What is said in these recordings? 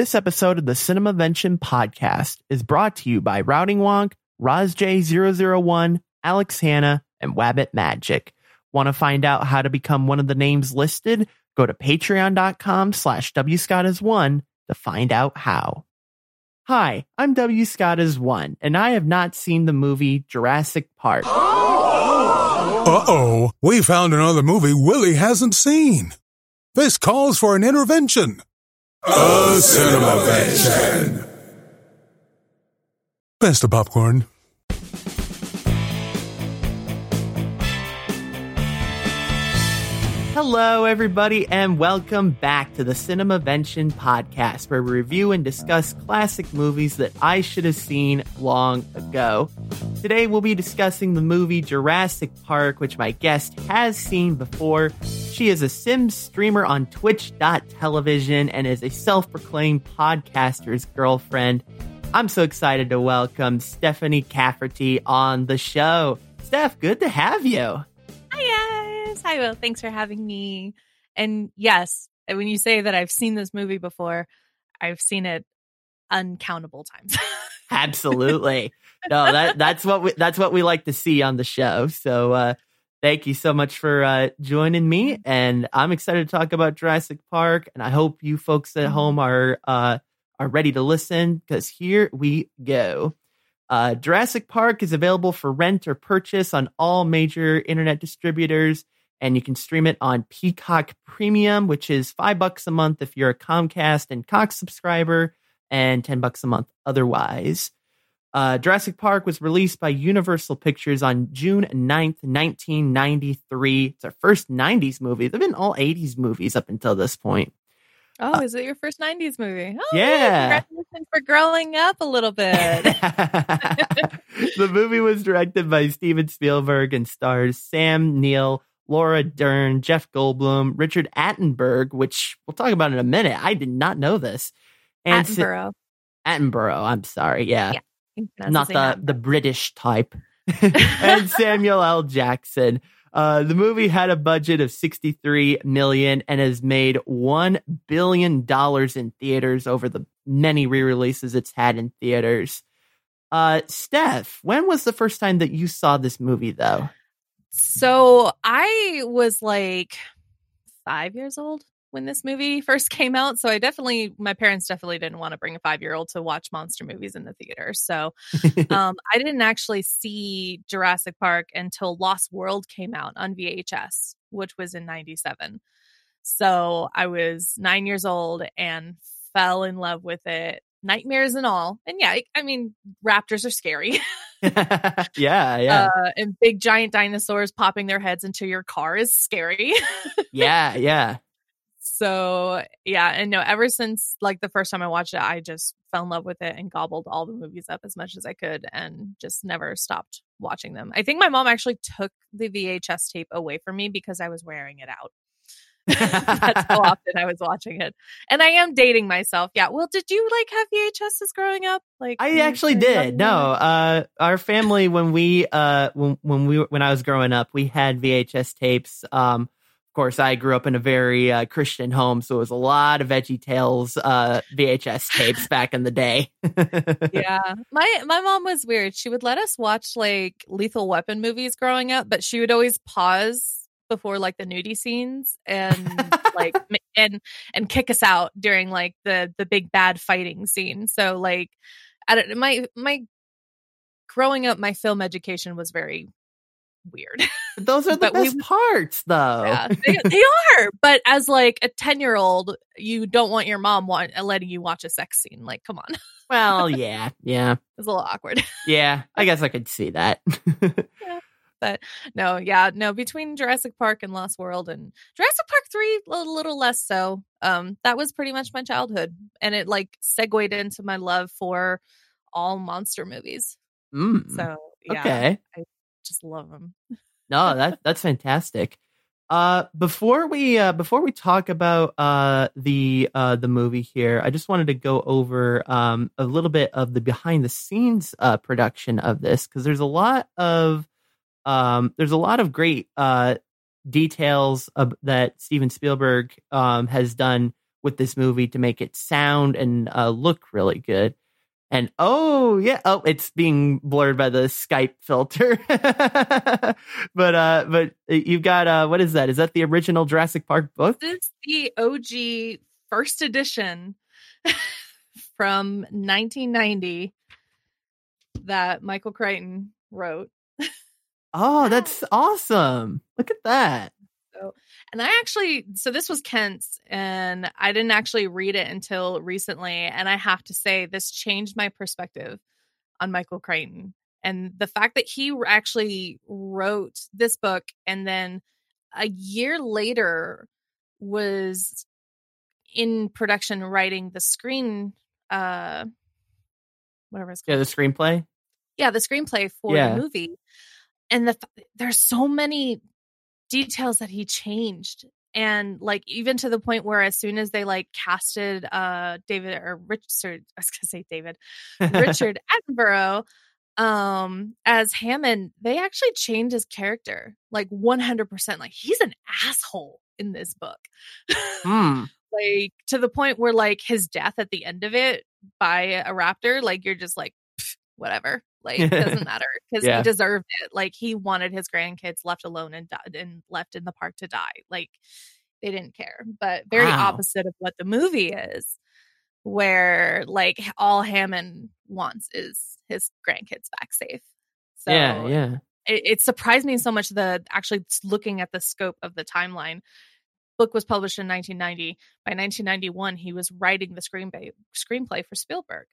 This episode of the Cinemavention podcast is brought to you by Routing Wonk, RozJ001, Alex Hanna, and Wabbit Magic. Want to find out how to become one of the names listed? Go to patreon.com slash wscottis1 to find out how. Hi, I'm W. Scott as one, and I have not seen the movie Jurassic Park. Uh oh, we found another movie Willie hasn't seen. This calls for an intervention. A Cinemavention. Best of popcorn. Hello, everybody, and welcome back to the Cinema Cinemavention podcast, where we review and discuss classic movies that I should have seen long ago. Today, we'll be discussing the movie Jurassic Park, which my guest has seen before. She is a Sims streamer on Twitch.television and is a self proclaimed podcaster's girlfriend. I'm so excited to welcome Stephanie Cafferty on the show. Steph, good to have you. Hi Hi Will. Thanks for having me. And yes, when you say that I've seen this movie before, I've seen it uncountable times. Absolutely. No, that that's what we that's what we like to see on the show. So uh thank you so much for uh joining me and I'm excited to talk about Jurassic Park and I hope you folks at home are uh are ready to listen cuz here we go. Uh, Jurassic Park is available for rent or purchase on all major internet distributors, and you can stream it on Peacock Premium, which is five bucks a month if you're a Comcast and Cox subscriber, and ten bucks a month otherwise. Uh, Jurassic Park was released by Universal Pictures on June 9th, 1993. It's our first 90s movie. They've been all 80s movies up until this point. Oh, uh, is it your first 90s movie? Oh, yeah. Congratulations for growing up a little bit. the movie was directed by Steven Spielberg and stars Sam Neill, Laura Dern, Jeff Goldblum, Richard Attenberg, which we'll talk about in a minute. I did not know this. And Attenborough. Sa- Attenborough, I'm sorry. Yeah. yeah not the, the British type. and Samuel L. Jackson. Uh, the movie had a budget of 63 million and has made one billion dollars in theaters over the many re-releases it's had in theaters. Uh, Steph, when was the first time that you saw this movie, though? So I was like five years old when this movie first came out. So I definitely, my parents definitely didn't want to bring a five year old to watch monster movies in the theater. So um, I didn't actually see Jurassic Park until Lost World came out on VHS, which was in 97. So I was nine years old and fell in love with it, nightmares and all. And yeah, I mean, raptors are scary. yeah, yeah. Uh, and big giant dinosaurs popping their heads into your car is scary. yeah, yeah so yeah and no ever since like the first time i watched it i just fell in love with it and gobbled all the movies up as much as i could and just never stopped watching them i think my mom actually took the vhs tape away from me because i was wearing it out that's how often i was watching it. And i am dating myself. Yeah. Well did you like have vhs's growing up? Like i actually did. no uh our family when we uh when when we when i was growing up we had vhs tapes. Um of course, I grew up in a very uh, Christian home, so it was a lot of Veggie Tales uh, VHS tapes back in the day. yeah, my my mom was weird. She would let us watch like Lethal Weapon movies growing up, but she would always pause before like the nudie scenes and like and and kick us out during like the the big bad fighting scene. So like, I don't my my growing up, my film education was very weird. Those are the best we, parts, though. Yeah, they, they, are. But as like a ten year old, you don't want your mom want, letting you watch a sex scene. Like, come on. Well, yeah, yeah. It's a little awkward. yeah, I guess I could see that. yeah. But no, yeah, no. Between Jurassic Park and Lost World and Jurassic Park three, a little, little less so. Um, that was pretty much my childhood, and it like segued into my love for all monster movies. Mm, so yeah, okay. I, just love them. no, that that's fantastic. Uh, before we uh, before we talk about uh, the uh, the movie here, I just wanted to go over um, a little bit of the behind the scenes uh, production of this because there's a lot of um, there's a lot of great uh, details that Steven Spielberg um, has done with this movie to make it sound and uh, look really good. And oh yeah, oh it's being blurred by the Skype filter. but uh, but you've got uh, what is that? Is that the original Jurassic Park book? This is the OG first edition from 1990 that Michael Crichton wrote. Oh, that's awesome! Look at that. So, and I actually, so this was Kent's, and I didn't actually read it until recently. And I have to say, this changed my perspective on Michael Crichton. And the fact that he actually wrote this book and then a year later was in production writing the screen, uh, whatever it's called. Yeah, the screenplay. Yeah, the screenplay for Yeah. the movie. And the there's so many details that he changed and like even to the point where as soon as they like casted uh david or richard i was gonna say david richard attenborough um as hammond they actually changed his character like 100% like he's an asshole in this book Hmm. like to the point where like his death at the end of it by a raptor like you're just like "Pfft, whatever like it doesn't matter because Yeah. he deserved it like he wanted his grandkids left alone and died and left in the park to die like they didn't care but very Wow. opposite of what the movie is where like all hammond wants is his grandkids back safe so yeah, yeah. it, it surprised me so much the actually looking at the scope of the timeline book was published in 1990 by 1991 he was writing the screenplay screenplay for spielberg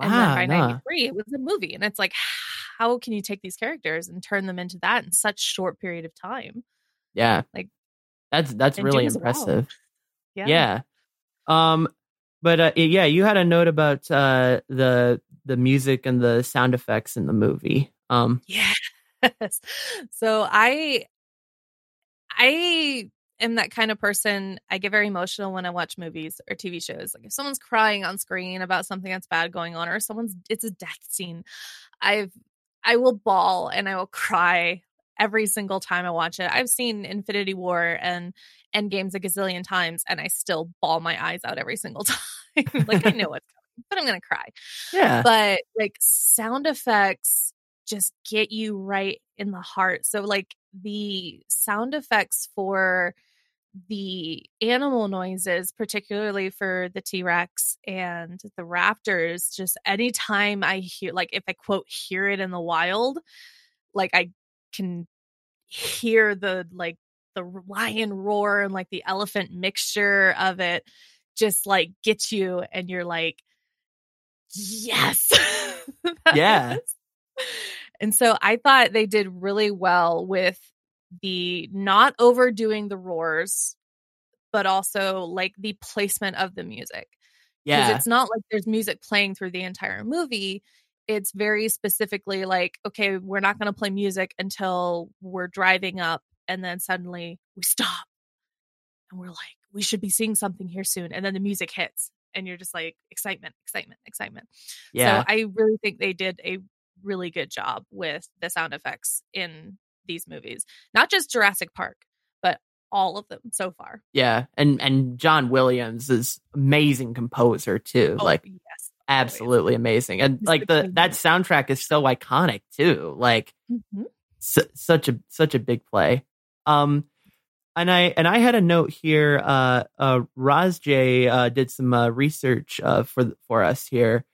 and then by nah. 93 it was a movie and it's like how can you take these characters and turn them into that in such short period of time Yeah. Like- that's that's really as well. impressive. yeah Yeah. Um but uh, yeah, you had a note about uh the the music and the sound effects in the movie. Um Yes. So I I am that kind of person. I get very emotional when I watch movies or TV shows. Like if someone's crying on screen about something that's bad going on or someone's it's a death scene, I've I will bawl and I will cry every single time I watch it. I've seen Infinity War and End Games a gazillion times and I still bawl my eyes out every single time. like I know what's coming, but I'm gonna cry yeah. but like sound effects just get you right in the heart. So like the sound effects for the animal noises, particularly for the T Rex and the raptors, just anytime I hear, like, if I quote, hear it in the wild, like, I can hear the, like, the lion roar and like the elephant mixture of it just like gets you and you're like yes Yeah. And so i thought they did really well with the not overdoing the roars but also like the placement of the music because Yeah. it's not like there's music playing through the entire movie it's very specifically like okay we're not going to play music until we're driving up and then suddenly we stop and we're like we should be seeing something here soon and then the music hits and you're just like excitement excitement excitement Yeah. so i really think they did a really good job with the sound effects in these movies not just jurassic park but all of them so far yeah. And and John Williams is amazing composer too. oh like yes absolutely amazing. And He's like the that soundtrack is so iconic too. Like Mhm. su- such a such a big play. Um, and I and I had a note here. Uh, uh, Raz J uh, did some uh, research uh, for for us here.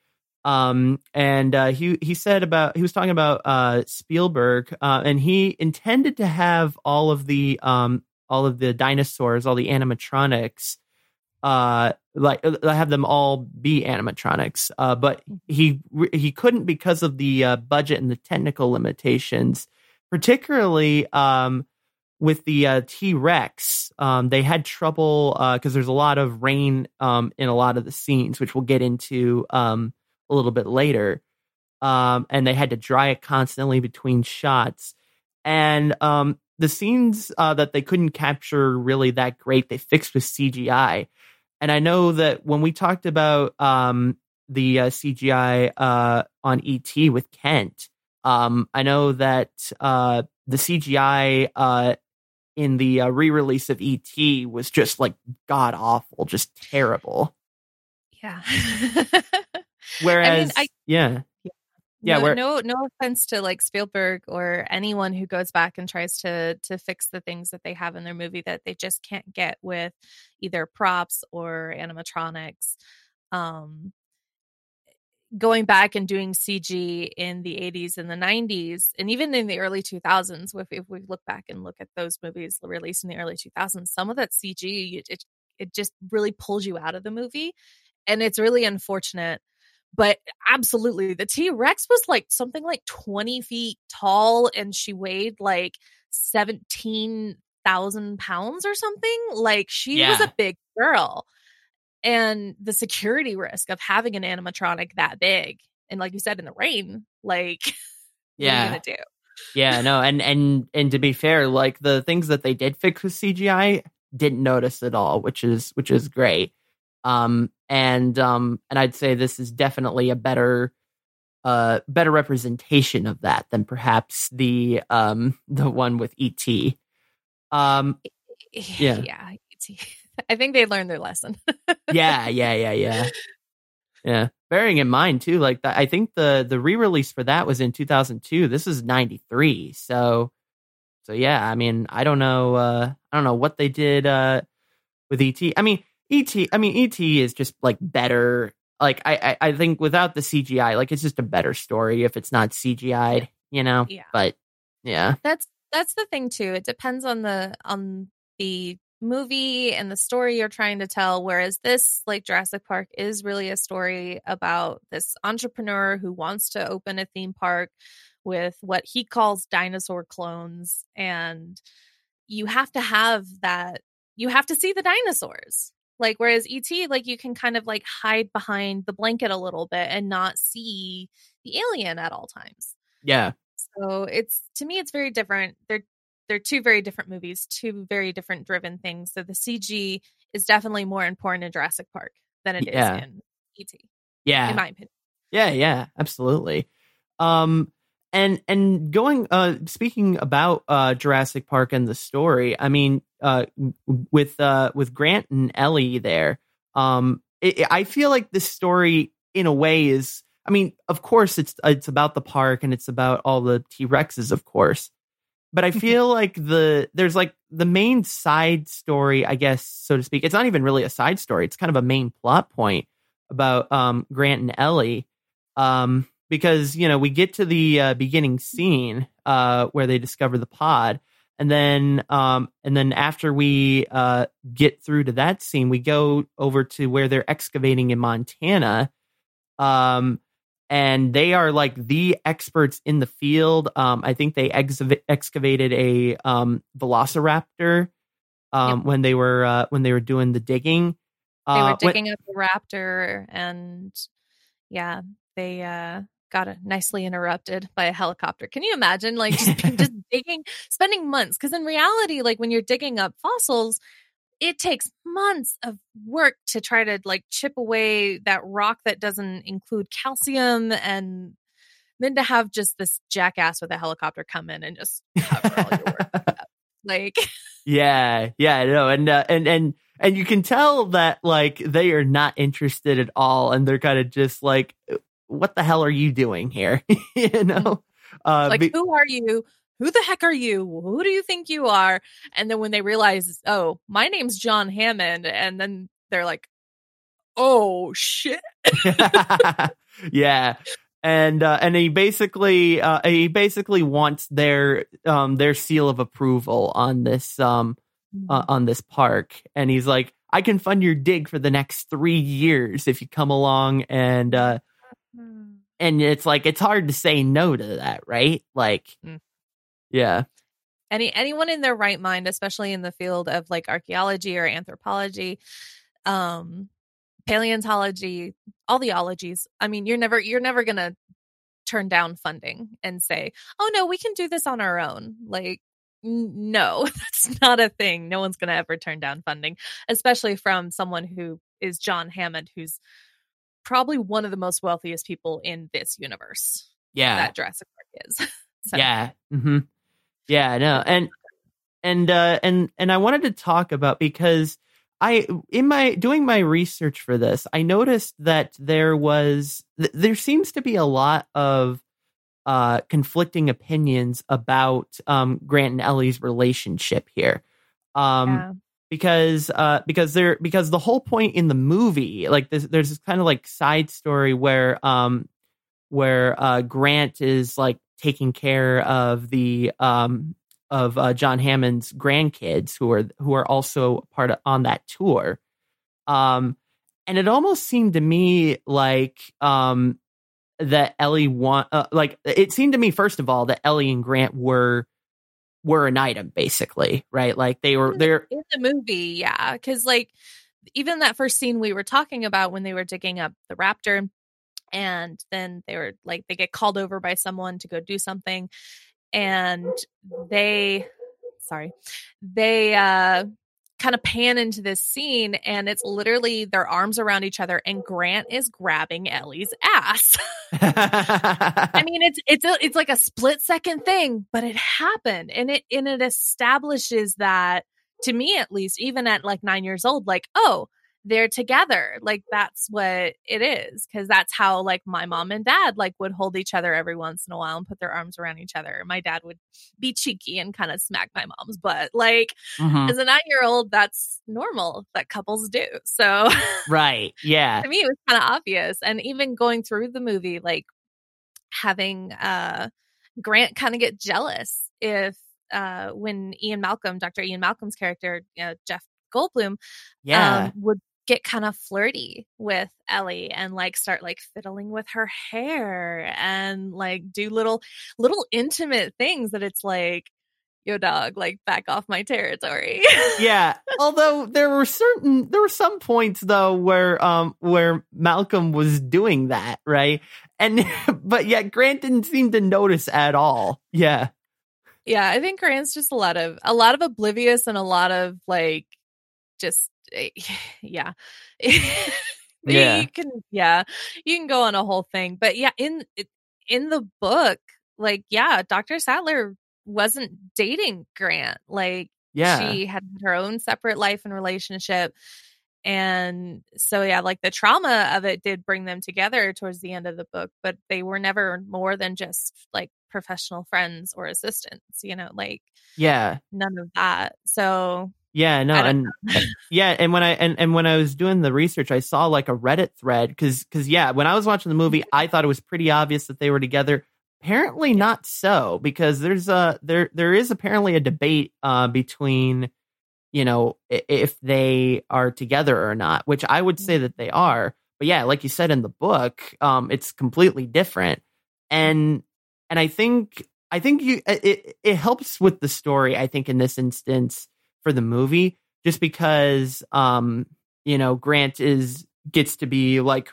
Um, and uh, he he said about he was talking about uh, Spielberg, uh, and he intended to have all of the um all of the dinosaurs, all the animatronics, uh, like uh, have them all be animatronics. Uh, but he he couldn't because of the uh, budget and the technical limitations, particularly um with the uh, T Rex. Um, they had trouble uh because there's a lot of rain um in a lot of the scenes, which we'll get into um a little bit later. Um, and they had to dry it constantly between shots. And um, the scenes uh, that they couldn't capture really that great, they fixed with CGI. And I know that when we talked about um, the uh, CGI uh, on ET with Kent, um, I know that uh, the CGI uh, in the uh, re-release of ET was just like god awful, just terrible. Yeah. Whereas, I- mean, I, yeah, Yeah, no, no no offense to like Spielberg or anyone who goes back and tries to to fix the things that they have in their movie that they just can't get with either props or animatronics. Um going back and doing CG in the 80s and the 90s and even in the early 2000s if, if we look back and look at those movies released in the early 2000s some of that CG it, it it just really pulls you out of the movie and it's really unfortunate but absolutely the t-rex was like something like 20 feet tall and she weighed like 17,000 pounds or something like she was a big girl and the security risk of having an animatronic that big and like you said in the rain like what are yeah, you gonna do yeah. No, and and and to be fair, like the things that they did fix with CGI didn't notice at all, which is which is great. Um, and um, and I'd say this is definitely a better uh better representation of that than perhaps the um the one with ET. Um, Yeah. yeah i think they learned their lesson yeah, yeah, yeah, yeah. Yeah. Bearing in mind too, like the, I think the the re-release for that was in 2002. This is 93. So so yeah, I mean, I don't know uh I don't know what they did uh with ET. I mean, ET I mean ET is just like better like I I, I think without the CGI, like it's just a better story if it's not CGI'd, you know. Yeah. But yeah. that's that's the thing too it depends on the on the movie and the story you're trying to tell whereas this like Jurassic Park is really a story about this entrepreneur who wants to open a theme park with what he calls dinosaur clones and you have to have that you have to see the dinosaurs like whereas ET like you can kind of like hide behind the blanket a little bit and not see the alien at all times Yeah. so it's to me it's very different. They're they're two very different movies, two very different driven things. So the CG is definitely more important in Jurassic Park than it is Yeah. in ET, Yeah. in my opinion. Yeah, yeah, absolutely. Um and and going uh speaking about uh Jurassic Park and the story, I mean uh with uh with Grant and Ellie there, um it, I feel like this story in a way is I mean, of course it's it's about the park and it's about all the T-Rexes of course. But I feel like the there's like the main side story, I guess so to speak. It's not even really a side story. It's kind of a main plot point about um Grant and Ellie um, because you know we get to the uh, beginning scene uh, where they discover the pod, and then um, and then after we uh, get through to that scene, we go over to where they're excavating in Montana, um, and they are like the experts in the field. Um, I think they ex- excavated a um, Velociraptor um, Yep. when they were uh, when they were doing the digging. They Uh, were when- digging up a raptor and yeah, they uh got it nicely interrupted by a helicopter. Can you imagine like just, just digging spending months because in reality like when you're digging up fossils it takes months of work to try to like chip away that rock that doesn't include calcium and then to have just this jackass with a helicopter come in and just cover all your work like Yeah, yeah, no, and uh, and and and you can tell that like they are not interested at all, and they're kind of just like, "What the hell are you doing here?" you know, uh, like be- who are you? Who the heck are you? Who do you think you are? And then when they realize oh my name's john hammond and then they're like oh shit. Yeah, and uh, and he basically uh, he basically wants their um their seal of approval on this um uh, on this park, and he's like, "I can fund your dig for the next three years if you come along and." uh. And it's like it's hard to say no to that, right? Like, Mm. yeah, any anyone in their right mind especially in the field of like archaeology or anthropology um paleontology all the ologies i mean you're never you're never gonna turn down funding and say oh no we can do this on our own like no that's not a thing no one's gonna ever turn down funding especially from someone who is john hammond who's probably one of the most wealthiest people in this universe yeah, that jurassic park is so yeah, hmm yeah. No, and and uh, and and I wanted to talk about because I in my doing my research for this, I noticed that there was th- there seems to be a lot of uh, conflicting opinions about um, Grant and Ellie's relationship here. Um, Yeah. Because uh because there because the whole point in the movie like this there's this kind of like side story where um where uh Grant is like taking care of the um of uh, John Hammond's grandkids who are who are also part of on that tour. Um and it almost seemed to me like um that Ellie want uh, like it seemed to me first of all that Ellie and Grant were were an item basically right? Like they were they're in the movie yeah because like even that first scene we were talking about when they were digging up the raptor and then they were like they get called over by someone to go do something and they sorry they uh kind of pan into this scene and it's literally their arms around each other and grant is grabbing ellie's ass. I mean, it's it's a, it's like a split second thing, but it happened, and it and it establishes that to me at least, even at like nine years old, like oh, they're together, like that's what it is, because that's how like my mom and dad like would hold each other every once in a while and put their arms around each other. My dad would be cheeky and kind of smack my mom's butt, like Mhm. as a nine year old, that's normal that couples do. So right yeah to me it was kind of obvious and even going through the movie like having uh grant kind of get jealous if uh when ian malcolm dr ian malcolm's character you know, jeff goldblum yeah um, would get kind of flirty with ellie and like start like fiddling with her hair and like do little little intimate things that it's like yo dog like back off my territory. Yeah although there were certain there were some points though where um where malcolm was doing that right? And but yet grant didn't seem to notice at all. Yeah. Yeah, I think Grant's just a lot of a lot of oblivious and a lot of like just Eh, yeah. Yeah. You can yeah, you can go on a whole thing. But yeah, in in the book, like yeah, Dr. Sattler wasn't dating Grant. Like yeah she had her own separate life and relationship. And so yeah, like the trauma of it did bring them together towards the end of the book, but they were never more than just like professional friends or assistants, you know, like yeah none of that. So Yeah, no, and yeah, and when I and, and when I was doing the research, I saw like a Reddit thread because because yeah, when I was watching the movie, I thought it was pretty obvious that they were together. Apparently, not so because there's a there there is apparently a debate uh, between you know if they are together or not, which I would say that they are. But yeah, like you said in the book, um, it's completely different, and and I think I think you it it helps with the story. I think in this instance for the movie just because um you know Grant is gets to be like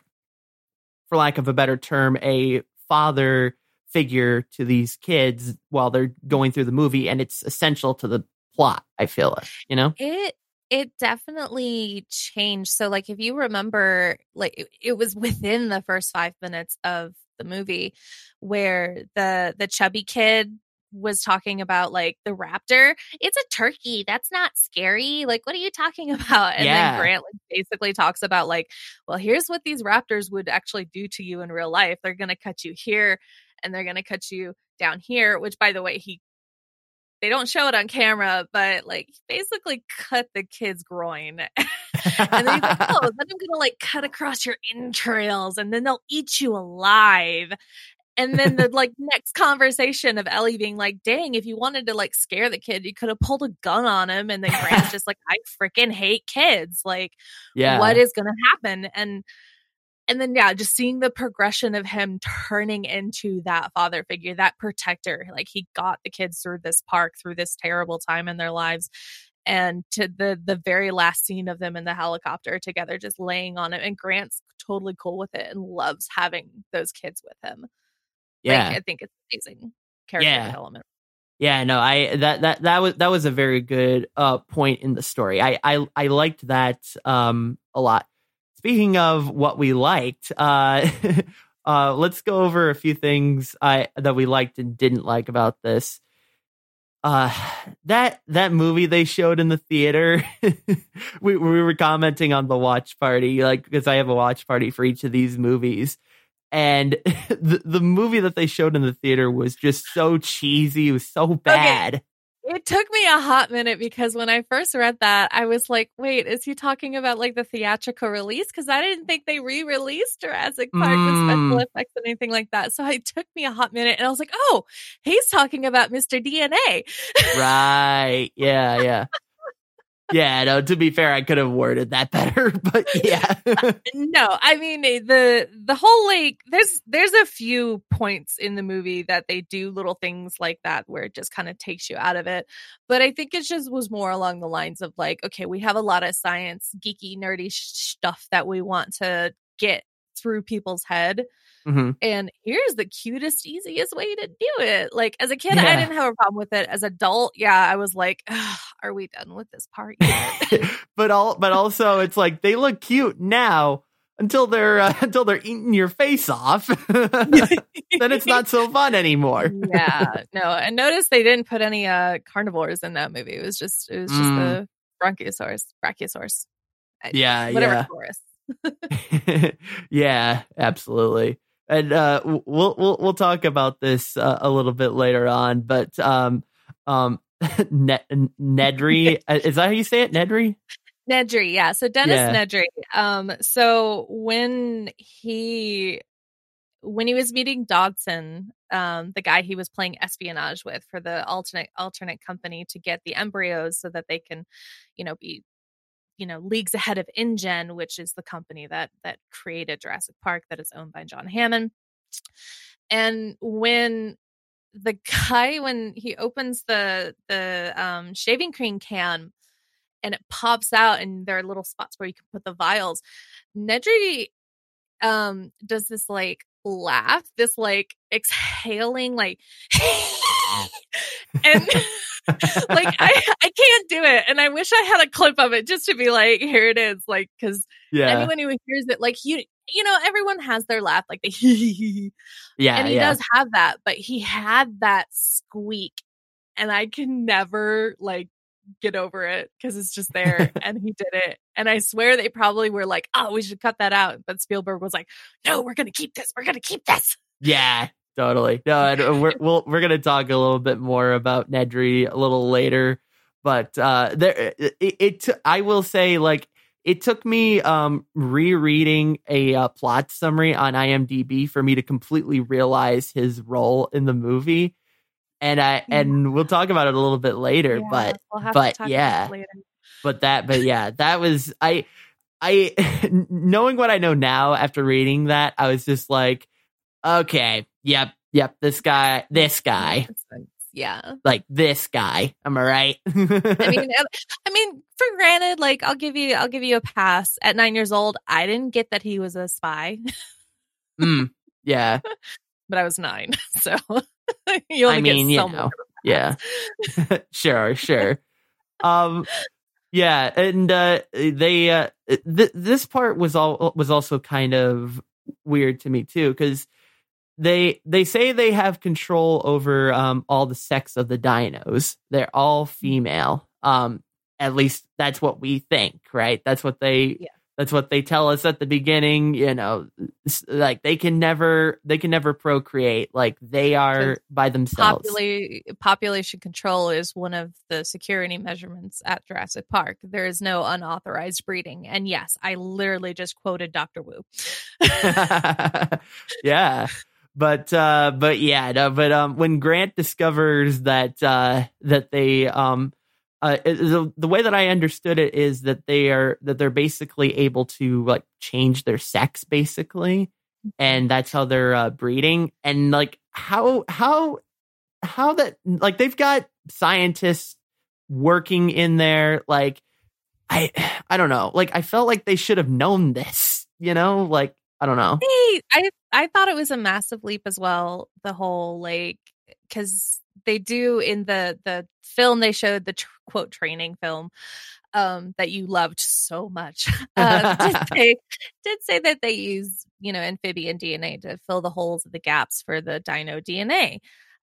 for lack of a better term a father figure to these kids while they're going through the movie and it's essential to the plot I feel it you know it it definitely changed. So like if you remember like it, it was within the first 5 minutes of the movie where the the chubby kid was talking about like the raptor it's a turkey that's not scary like what are you talking about and Yeah. then grant like, basically talks about like well here's what these raptors would actually do to you in real life they're going to cut you here and they're going to cut you down here which by the way he they don't show it on camera but like basically cut the kid's groin and then he's like, oh, then I'm gonna like cut across your entrails and then they'll eat you alive. And then the like next conversation of Ellie being like, dang, if you wanted to like scare the kid, you could have pulled a gun on him. And then Grant's just like, I freaking hate kids. Like, yeah what is gonna happen? And and then yeah, just seeing the progression of him turning into that father figure, that protector. Like he got the kids through this park, through this terrible time in their lives. And to the the very last scene of them in the helicopter together, just laying on it. And Grant's totally cool with it and loves having those kids with him. Yeah Like, I think it's amazing character Yeah. development. Yeah, no, I that that that was that was a very good uh point in the story. I I I liked that um a lot. Speaking of what we liked, uh uh let's go over a few things I that we liked and didn't like about this. uh that that movie they showed in the theater we, we were commenting on the watch party like because i have a watch party for each of these movies and the, the movie that they showed in the theater was just so cheesy it was so bad okay. It took me a hot minute because when I first read that, I was like, wait, is he talking about like the theatrical release? Because I didn't think they re released Jurassic Park mm. with special mm. effects and anything like that. So it took me a hot minute and I was like, oh, he's talking about Mr. DNA. right. Yeah. Yeah yeah, no, to be fair, I could have worded that better, but yeah. no, I mean eh, the the whole like there's there's a few points in the movie that they do little things like that where it just kind of takes you out of it. But I think it just was more along the lines of like, okay, we have a lot of science, geeky, nerdy stuff that we want to get through people's head Mm-hmm. And here's the cutest, easiest way to do it. Like as a kid, yeah. I didn't have a problem with it. As adult, yeah, I was like, "Are we done with this part but all, but also, it's like they look cute now until they're uh, until they're eating your face off. then it's not so fun anymore. yeah, no. And notice they didn't put any uh carnivores in that movie. It was just it was just mm. the Bronchiosaurus, Brachiosaurus. Yeah, whatever yeah. yeah, absolutely and uh, we'll we'll we'll talk about this uh, a little bit later on. But um, um, Nedry is that how you say it? Nedry. Nedry, yeah. So Dennis yeah. Nedry. Um, so when he when he was meeting Dodgson, um, the guy he was playing espionage with for the alternate alternate company to get the embryos so that they can, you know, be you know leagues ahead of InGen, which is the company that that created Jurassic Park that is owned by John Hammond. And when the guy when he opens the the um, shaving cream can and it pops out and there are little spots where you can put the vials, Nedry um does this like laugh, this like exhaling like and like I, I can't do it. And i wish i had a clip of it just to be like here it is like because yeah. anyone who hears it like you you know everyone has their laugh like the yeah and he yeah. does have that but he had that squeak and i can never like get over it because it's just there and he did it. And i swear they probably were like oh we should cut that out but spielberg was like no we're gonna keep this we're gonna keep this. Yeah totally. No, and uh, we're we'll, we're gonna talk a little bit more about Nedry a little later, but uh, there it, it I will say like it took me um rereading a uh, plot summary on IMDb for me to completely realize his role in the movie. And I and we'll talk about it a little bit later, yeah, but we'll but yeah, but that but yeah, that was I I knowing what I know now after reading that, I was just like, okay, yep, yep, this guy, this guy. Yeah. Like this guy. Am I right? I mean I mean, for granted, like I'll give you I'll give you a pass. At nine years old, I didn't get that he was a spy. mm, yeah. but I was nine. So you only I mean, get so you know, Yeah. sure, sure. Um yeah, and uh they uh th- this part was all was also kind of weird to me too cuz they they say they have control over um, all the sex of the dinos. They're all female. Um, at least that's what we think, right? That's what they yeah. that's what they tell us at the beginning. You know, like they can never they can never procreate. Like they are by themselves. Popula- population control is one of the security measurements at Jurassic Park. There is no unauthorized breeding. And yes, I literally just quoted Doctor Wu. yeah but uh but yeah no, but um when grant discovers that uh that they um uh the, the way that i understood it is that they are that they're basically able to like change their sex basically. And that's how they're uh breeding. And like how how how that like they've got scientists working in there. Like i i don't know. Like i felt like they should have known this you know? Like I don't know. I I thought it was a massive leap as well. The whole like because they do in the the film they showed the tr- quote training film um that you loved so much uh, did, say, did say that they use you know amphibian dna to fill the holes of the gaps for the dino dna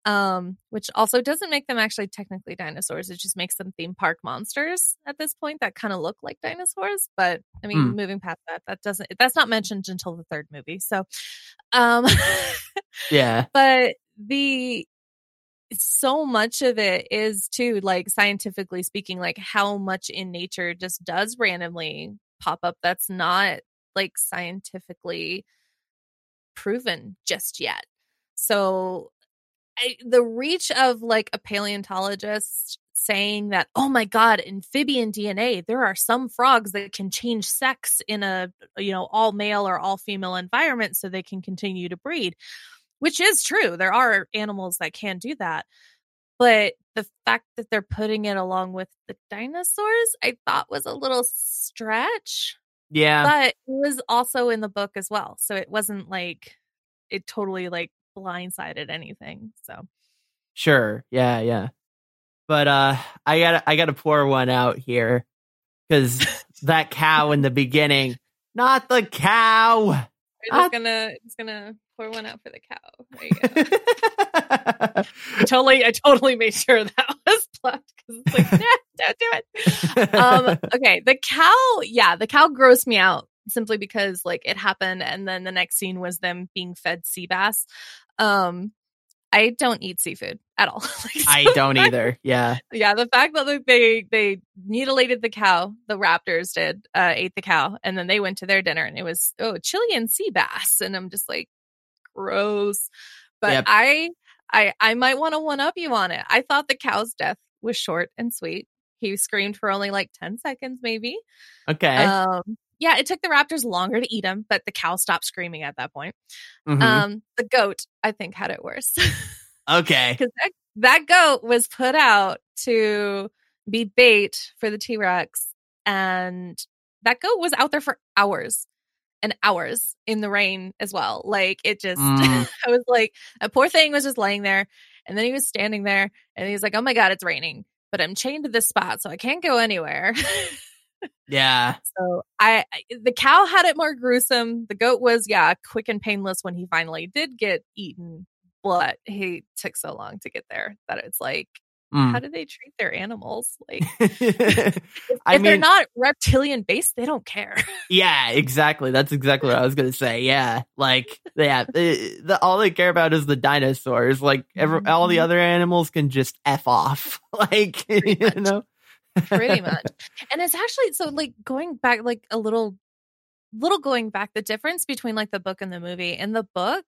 Um, which also doesn't make them actually technically dinosaurs. It just makes them theme park monsters at this point that kind of look like dinosaurs. But I mean, Hmm. moving past that, that doesn't that's not mentioned until the third movie. So um Yeah. but the so much of it is too like scientifically speaking like how much in nature just does randomly pop up that's not like scientifically proven just yet so I, the reach of like a paleontologist saying that oh my god amphibian dna there are some frogs that can change sex in a you know all male or all female environment so they can continue to breed which is true. There are animals that can do that. But the fact that they're putting it along with the dinosaurs, I thought was a little stretch. Yeah. But it was also in the book as well. So it wasn't like it totally like blindsided anything. So Sure. Yeah, yeah. But uh I got to I got to pour one out here cuz that cow in the beginning, not the cow. I'm just gonna just gonna pour one out for the cow. There you go. I totally I totally made sure that was plucked because it's like, nah, don't do it. um okay the cow yeah the cow grossed me out simply because like it happened and then the next scene was them being fed sea bass um i don't eat seafood at all Like, I don't fact- either. Yeah. yeah the fact that like, they they mutilated the cow the raptors did uh ate the cow and then they went to their dinner and it was oh chilean sea bass and i'm just like gross but Yep. i i i might want to one up you on it i thought the cow's death was short and sweet he screamed for only like 10 seconds maybe Okay. um yeah it took the raptors longer to eat him but the cow stopped screaming at that point Mhm. um the goat i think had it worse okay. because that, that goat was put out to be bait for the T-Rex and that goat was out there for hours and hours in the rain as well like it just Mm. I was like a poor thing was just laying there and then he was standing there and he's like oh my god it's raining but I'm chained to this spot so I can't go anywhere Yeah. so I the cow had it more gruesome the goat was yeah quick and painless when he finally did get eaten but he took so long to get there that it's like Mm. how do they treat their animals like I if they're not reptilian based they don't care yeah, exactly. That's exactly what I was gonna say. Yeah, like, yeah, the, the all they care about is the dinosaurs. Like, every, all the Mhm. other animals can just f off. Like, you much. know, pretty much. And it's actually so like going back like a little little going back the difference between like the book and the movie. In the book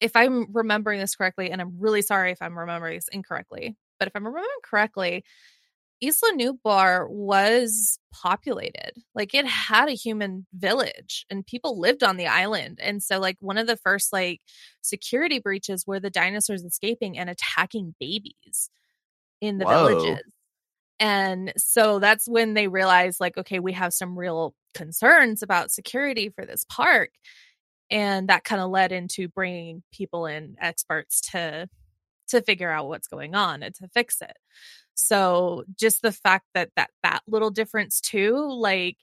if i'm remembering this correctly and i'm really sorry if i'm remembering this incorrectly but if i'm remembering correctly isla nublar was populated. Like it had a human village and people lived on the island. And so like one of the first like security breaches were the dinosaurs escaping and attacking babies in the Whoa. villages and so that's when they realized, like, okay, we have some real concerns about security for this park. And that kind of led into bringing people in, experts to to figure out what's going on and to fix it. So just the fact that that that little difference too, like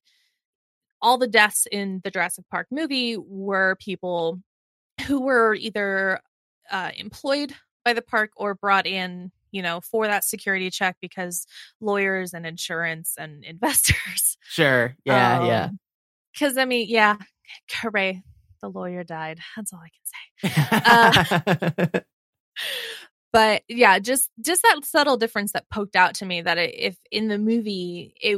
all the deaths in the Jurassic Park movie were people who were either uh, employed by the park or brought in you know for that security check because lawyers and insurance and investors sure, yeah, yeah. because i mean yeah hooray the lawyer died that's all i can say uh, but yeah just just that subtle difference that poked out to me that it, if in the movie it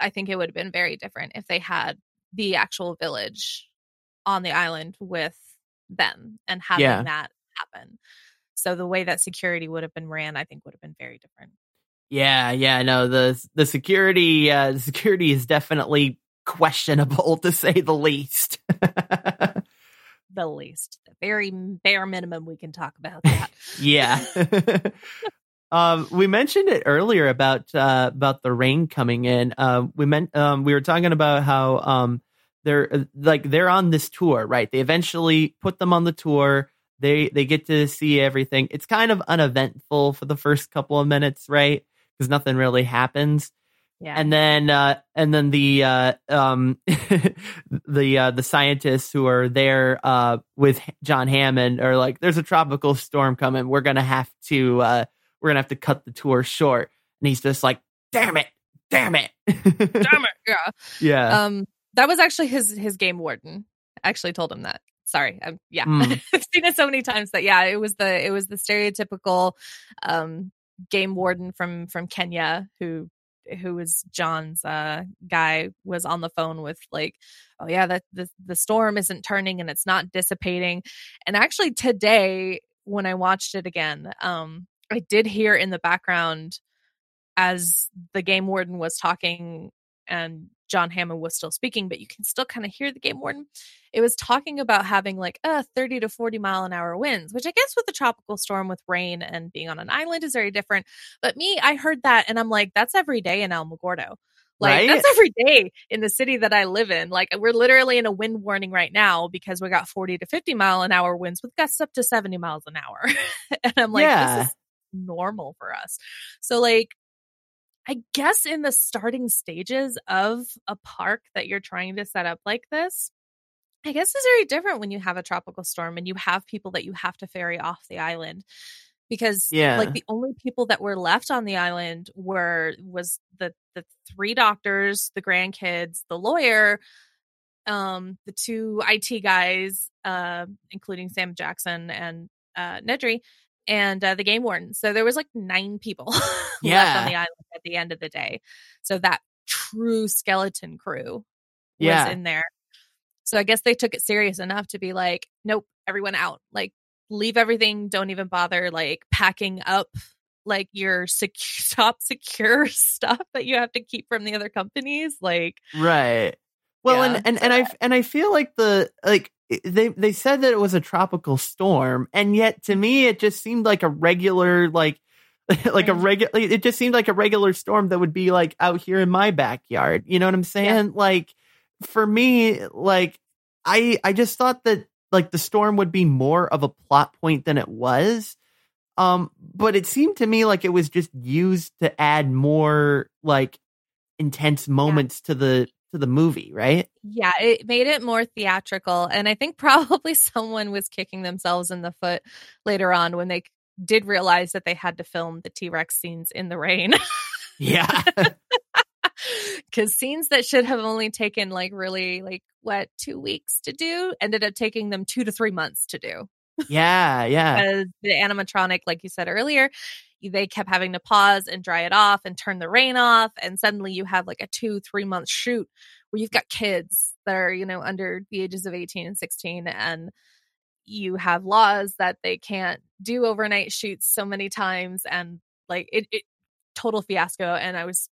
i think it would have been very different if they had the actual village on the island with them and having Yeah. that happen so the way that security would have been ran i think would have been very different yeah, yeah. No, the the security, uh, the security is definitely questionable to say the least. the least the very bare minimum we can talk about that yeah. um, we mentioned it earlier about uh, about the rain coming in. Um, we meant um, we were talking about how um, they're uh, like they're on this tour, right? They eventually put them on the tour. They they get to see everything. It's kind of uneventful for the first couple of minutes, right? Because nothing really happens. Yeah. and then uh and then the uh um the uh the scientists who are there uh with John Hammond are like there's a tropical storm coming we're gonna have to uh we're gonna have to cut the tour short and he's just like damn it damn it Damn it. Yeah. yeah Um, that was actually his his game warden. Actually, told him that. Sorry. Um, yeah, Mm. I've seen it so many times that yeah, it was the it was the stereotypical um game warden from from Kenya who who was John's uh guy was on the phone with like oh yeah that the the storm isn't turning and it's not dissipating and actually today when I watched it again um I did hear in the background as the game warden was talking and John Hammond was still speaking, but you can still kind of hear the game warden. It was talking about having like a 30 to 40 mile an hour winds, which I guess with a tropical storm with rain and being on an island is very different. But me, I heard that and I'm like, that's every day in Alamogordo. Like Right? that's every day in the city that I live in. Like we're literally in a wind warning right now because we got 40 to 50 mile an hour winds with gusts up to 70 miles an hour. and I'm like, Yeah. this is normal for us. So like I guess in the starting stages of a park that you're trying to set up like this, I guess is very different when you have a tropical storm and you have people that you have to ferry off the island. Because Yeah. like the only people that were left on the island were was the the three doctors, the grandkids, the lawyer, um, the two IT guys, uh, including Sam Jackson and uh, Nedry, and uh, the game warden. So there was like nine people left Yeah. on the island at the end of the day. So that true skeleton crew was Yeah. in there. So I guess they took it serious enough to be like, nope, everyone out. Like, leave everything. Don't even bother like packing up like your sec- top secure stuff that you have to keep from the other companies. Like, Right. Well, Yeah, and and so and I and I feel like the like they they said that it was a tropical storm, and yet to me it just seemed like a regular like like a regular. It just seemed like a regular storm that would be like out here in my backyard. You know what I'm saying? Like for me, like I I just thought that like the storm would be more of a plot point than it was. Um, but it seemed to me like it was just used to add more like intense moments to the to the movie, right? yeah, it made it more theatrical. And I think probably someone was kicking themselves in the foot later on when they did realize that they had to film the T Rex scenes in the rain. Yeah. Because scenes that should have only taken like really like what two weeks to do ended up taking them two to three months to do. yeah, yeah. The animatronic, like you said earlier, they kept having to pause and dry it off and turn the rain off, and suddenly you have like a two three month shoot where you've got kids that are you know under the ages of eighteen and sixteen and you have laws that they can't do overnight shoots so many times and like it, it total fiasco and i was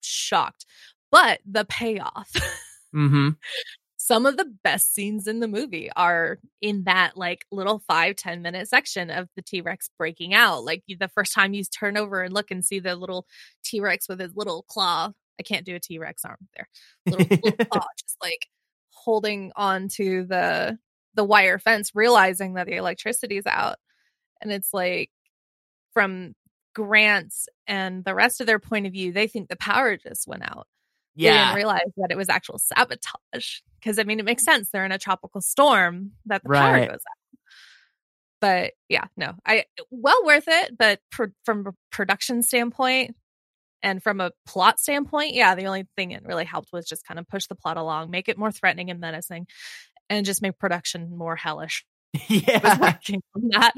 shocked but the payoff Mm-hmm. some of the best scenes in the movie are in that like little five ten minute section of the t-rex breaking out like the first time you turn over and look and see the little t-rex with his little claw i can't do a t-rex arm there little, little claw just like holding on to the the wire fence realizing that the electricity's out and it's like from grant's and the rest of their point of view they think the power just went out Yeah. didn't realize that it was actual sabotage. Because I mean, it makes sense. They're in a tropical storm that the power Right. goes out. But yeah, no, I well worth it. But pro- from a production standpoint and from a plot standpoint, yeah, the only thing it really helped was just kind of push the plot along, make it more threatening and menacing, and just make production more hellish. yeah. working on that.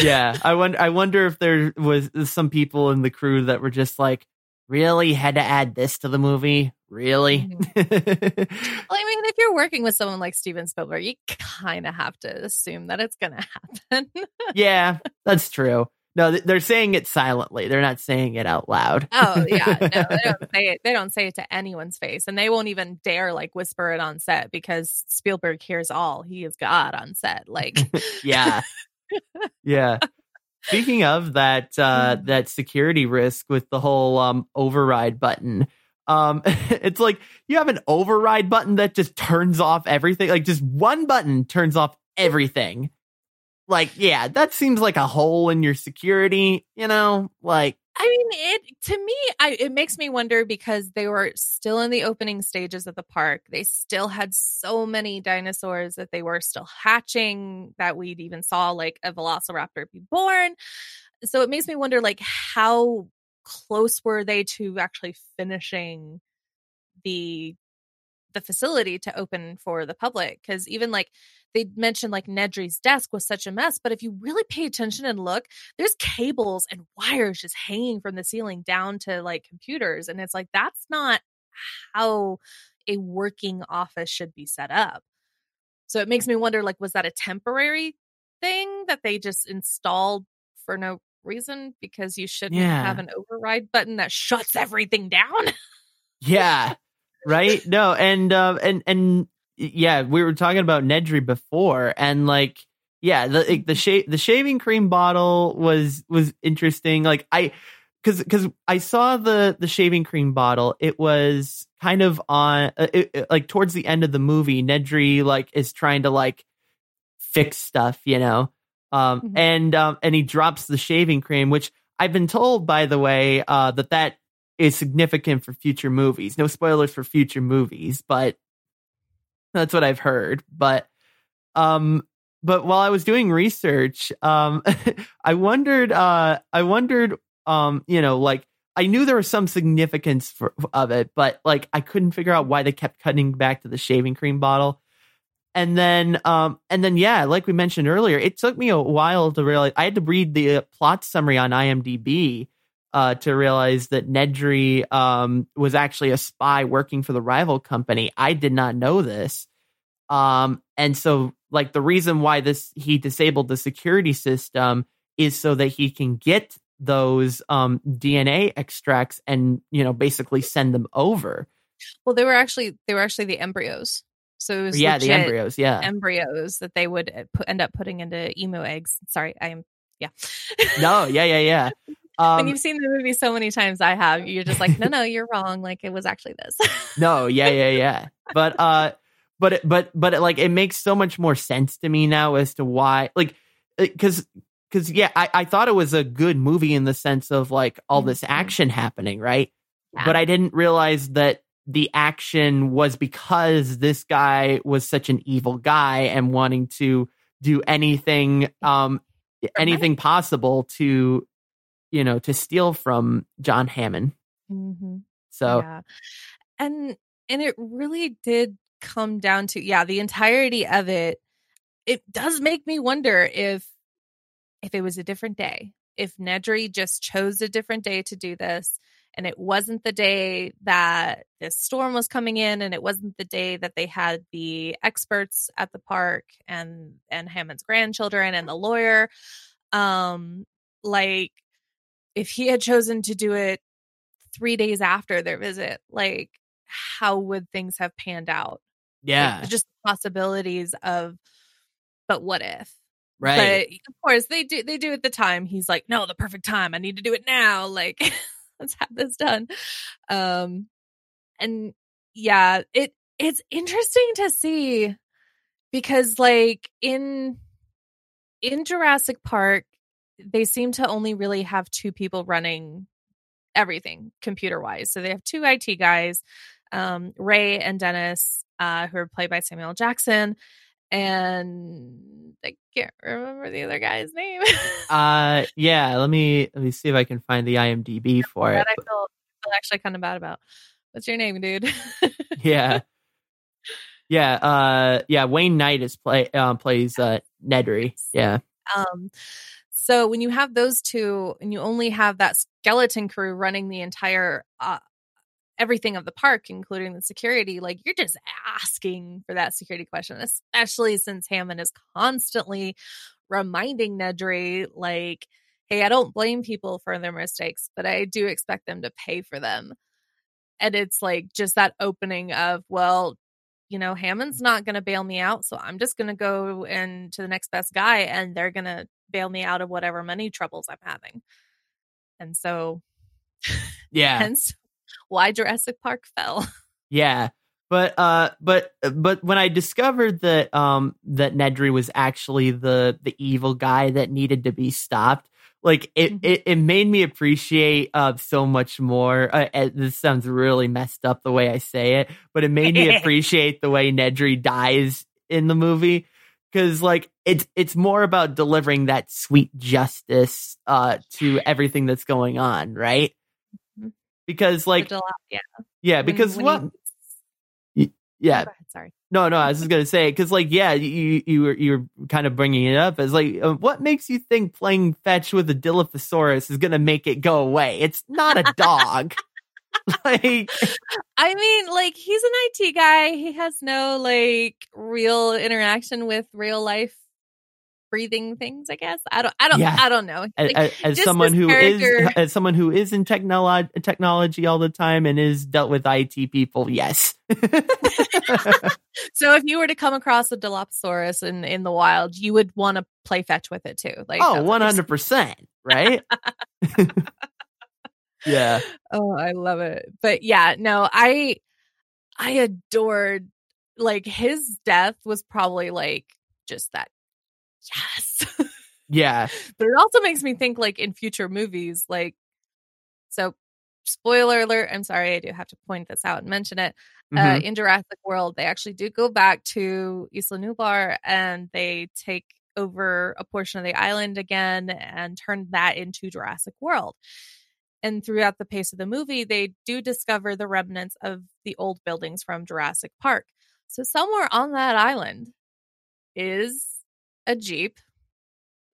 yeah. I wonder I wonder if there was some people in the crew that were just like, really had to add this to the movie? Really? Mm-hmm. Well, I mean, if you're working with someone like Steven Spielberg, you kind of have to assume that it's going to happen. yeah, that's true. No, they're saying it silently. They're not saying it out loud. Oh yeah, no, they don't say it. They don't say it to anyone's face, and they won't even dare like whisper it on set because Spielberg hears all. He is God on set. Like, yeah. Yeah. Speaking of that uh Mhm. that security risk with the whole um override button. Um it's like you have an override button that just turns off everything. Like just one button turns off everything. Like, yeah, that seems like a hole in your security, you know? Like, I mean, it to me, I it makes me wonder because they were still in the opening stages of the park. They still had so many dinosaurs that they were still hatching. That we even saw like a Velociraptor be born. So it makes me wonder, like, how close were they to actually finishing the the facility to open for the public? Because even like they mentioned like Nedry's desk was such a mess, but if you really pay attention and look, there's cables and wires just hanging from the ceiling down to like computers. And it's like, that's not how a working office should be set up. So it makes me wonder like, was that a temporary thing that they just installed for no reason? Because you shouldn't Yeah. have an override button that shuts everything down. yeah, right? No, and um, and and yeah, we were talking about Nedry before, and like, yeah, the like, the sha- the shaving cream bottle was was interesting. Like, I because because I saw the the shaving cream bottle, it was kind of on uh, it, it- like towards the end of the movie. Nedry like is trying to like fix stuff, you know, um, Mhm. and um, and he drops the shaving cream, which I've been told, by the way, uh, that that is significant for future movies. No spoilers for future movies, but that's what I've heard. But um but while I was doing research, um I wondered uh I wondered um you know like I knew there was some significance for, of it, but like I couldn't figure out why they kept cutting back to the shaving cream bottle. And then um and then yeah, like we mentioned earlier, it took me a while to realize I had to read the uh, plot summary on IMDb uh, to realize that Nedry um, was actually a spy working for the rival company. I did not know this. Um, and so, like, the reason why this he disabled the security system is so that he can get those um, DNA extracts and you know basically send them over. well, they were actually they were actually the embryos. So it was yeah, the embryos. Yeah, embryos that they would uh, put, end up putting into emu eggs. Sorry, I'm yeah. no, yeah, yeah, yeah. when Um, you've seen the movie so many times, I have. You're just like, no, no, you're wrong. Like it was actually this. no yeah yeah yeah but uh but it, but but it, like it makes so much more sense to me now as to why like because because yeah I, I thought it was a good movie in the sense of like all this Mhm. action happening right Yeah. but i didn't realize that the action was because this guy was such an evil guy and wanting to do anything um anything possible to you know to steal from john hammond. Mm-hmm. so yeah. And and it really did come down to yeah the entirety of it it does make me wonder if if it was a different day if nedry just chose a different day to do this and it wasn't the day that this storm was coming in and it wasn't the day that they had the experts at the park and and hammond's grandchildren and the lawyer. Um like if he had chosen to do it three days after their visit, like how would things have panned out? Like, yeah just possibilities of, but what if? right But of course they do they do at the time. He's like, no, the perfect time. I need to do it now. Like, let's have this done. Um and yeah, it it's interesting to see because like in in Jurassic Park, they seem to only really have two people running everything computer wise. So they have two IT guys, um, Ray and Dennis, uh, who are played by Samuel Jackson, and I can't remember the other guy's name. Uh, yeah. Let me let me see if I can find the IMDb for it. I feel, feel actually kind of bad about. What's your name, dude? Yeah, yeah. Uh, yeah. Wayne Knight is play uh, plays uh Nedry. Yeah, Um, so when you have those two and you only have that skeleton crew running the entire uh, everything of the park, including the security, like you're just asking for that security question, especially since Hammond is constantly reminding Nedry, like, hey, I don't blame people for their mistakes, but I do expect them to pay for them. And it's like just that opening of, well, you know, Hammond's not going to bail me out. So I'm just going to go and to the next best guy and they're going to bail me out of whatever money troubles I'm having. And so, yeah, hence why Jurassic Park fell. yeah. but uh but but when I discovered that um that Nedry was actually the the evil guy that needed to be stopped, like it Mhm. it, it made me appreciate uh so much more. Uh, uh, this sounds really messed up the way I say it, but it made me appreciate the way Nedry dies in the movie because like it's it's more about delivering that sweet justice uh to everything that's going on, right? Mhm. Because like yeah, yeah, because when what he- yeah, Go ahead, sorry. no, no, I was just gonna say because, like, yeah, you you were you were kind of bringing it up as like, uh, what makes you think playing fetch with a Dilophosaurus is gonna make it go away? It's not a dog. like, I mean, like he's an IT guy. He has no like real interaction with real life breathing things. I guess I don't. I don't. Yeah. I don't know. as, Like, as just someone who is character- as someone who is in technology technology all the time and is dealt with IT people, yes. so if you were to come across a Dilophosaurus in in the wild, you would want to play fetch with it too. Like oh, that's one what hundred percent, right? Yeah, Oh, I love it. But yeah, no, I I adored like his death was probably like just that yes. yeah, but it also makes me think like in future movies like so spoiler alert, I'm sorry I do have to point this out and mention it. Uh Mhm. in Jurassic World, they actually do go back to Isla Nublar and they take over a portion of the island again and turn that into Jurassic World. And throughout the pace of the movie, they do discover the remnants of the old buildings from Jurassic Park. So somewhere on that island is a Jeep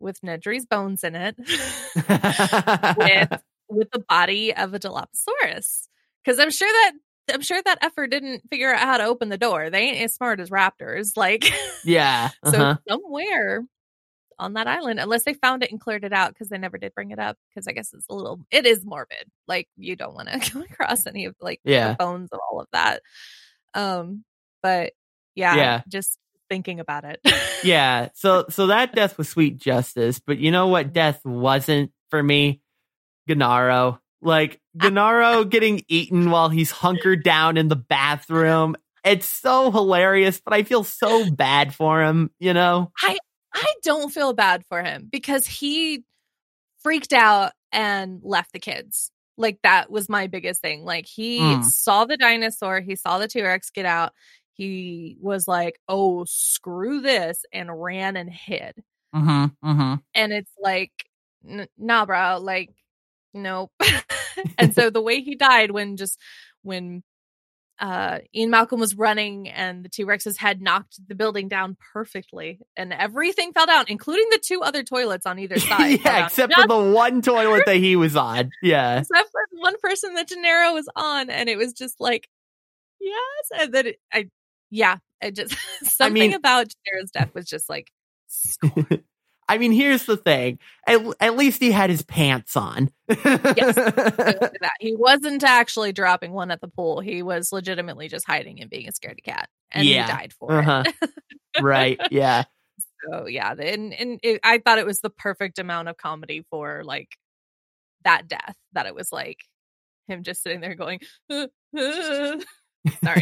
with Nedry's bones in it. with with the body of a Dilophosaurus. Because I'm sure that I'm sure that effort didn't figure out how to open the door. They ain't as smart as raptors. Like yeah, so uh-huh. somewhere on that island, unless they found it and cleared it out because they never did bring it up. Because I guess it's a little it is morbid. Like you don't want to come across any of like Yeah. the bones of all of that. Um, but yeah, Yeah. just thinking about it. yeah. So so that death was sweet justice, but you know what death wasn't for me? Gennaro. Like Gennaro getting eaten while he's hunkered down in the bathroom. It's so hilarious, but I feel so bad for him, you know? I don't feel bad for him because he freaked out and left the kids. Like that was my biggest thing. Like he Mm. saw the dinosaur, he saw the T-Rex get out. He was like, "Oh, screw this," and ran and hid. Mm-hmm. Mm-hmm. And it's like, n- nah, bro. Like, nope. and so the way he died when just when uh Ian Malcolm was running and the T-Rex's head knocked the building down perfectly and everything fell down, including the two other toilets on either side. yeah, except Just for the one toilet that he was on. Yeah. except for the one person that Gennaro was on, and it was just like, yes, and then it, I, yeah, it just something mean- about Gennaro's death was just like, I mean, here's the thing. At, at least he had his pants on. Yes. that. He wasn't actually dropping one at the pool. He was legitimately just hiding and being a scaredy cat, and Yeah. he died for Uh-huh. it. right. Yeah. So yeah, and and it, I thought it was the perfect amount of comedy for like that death. That it was like him just sitting there going, sorry.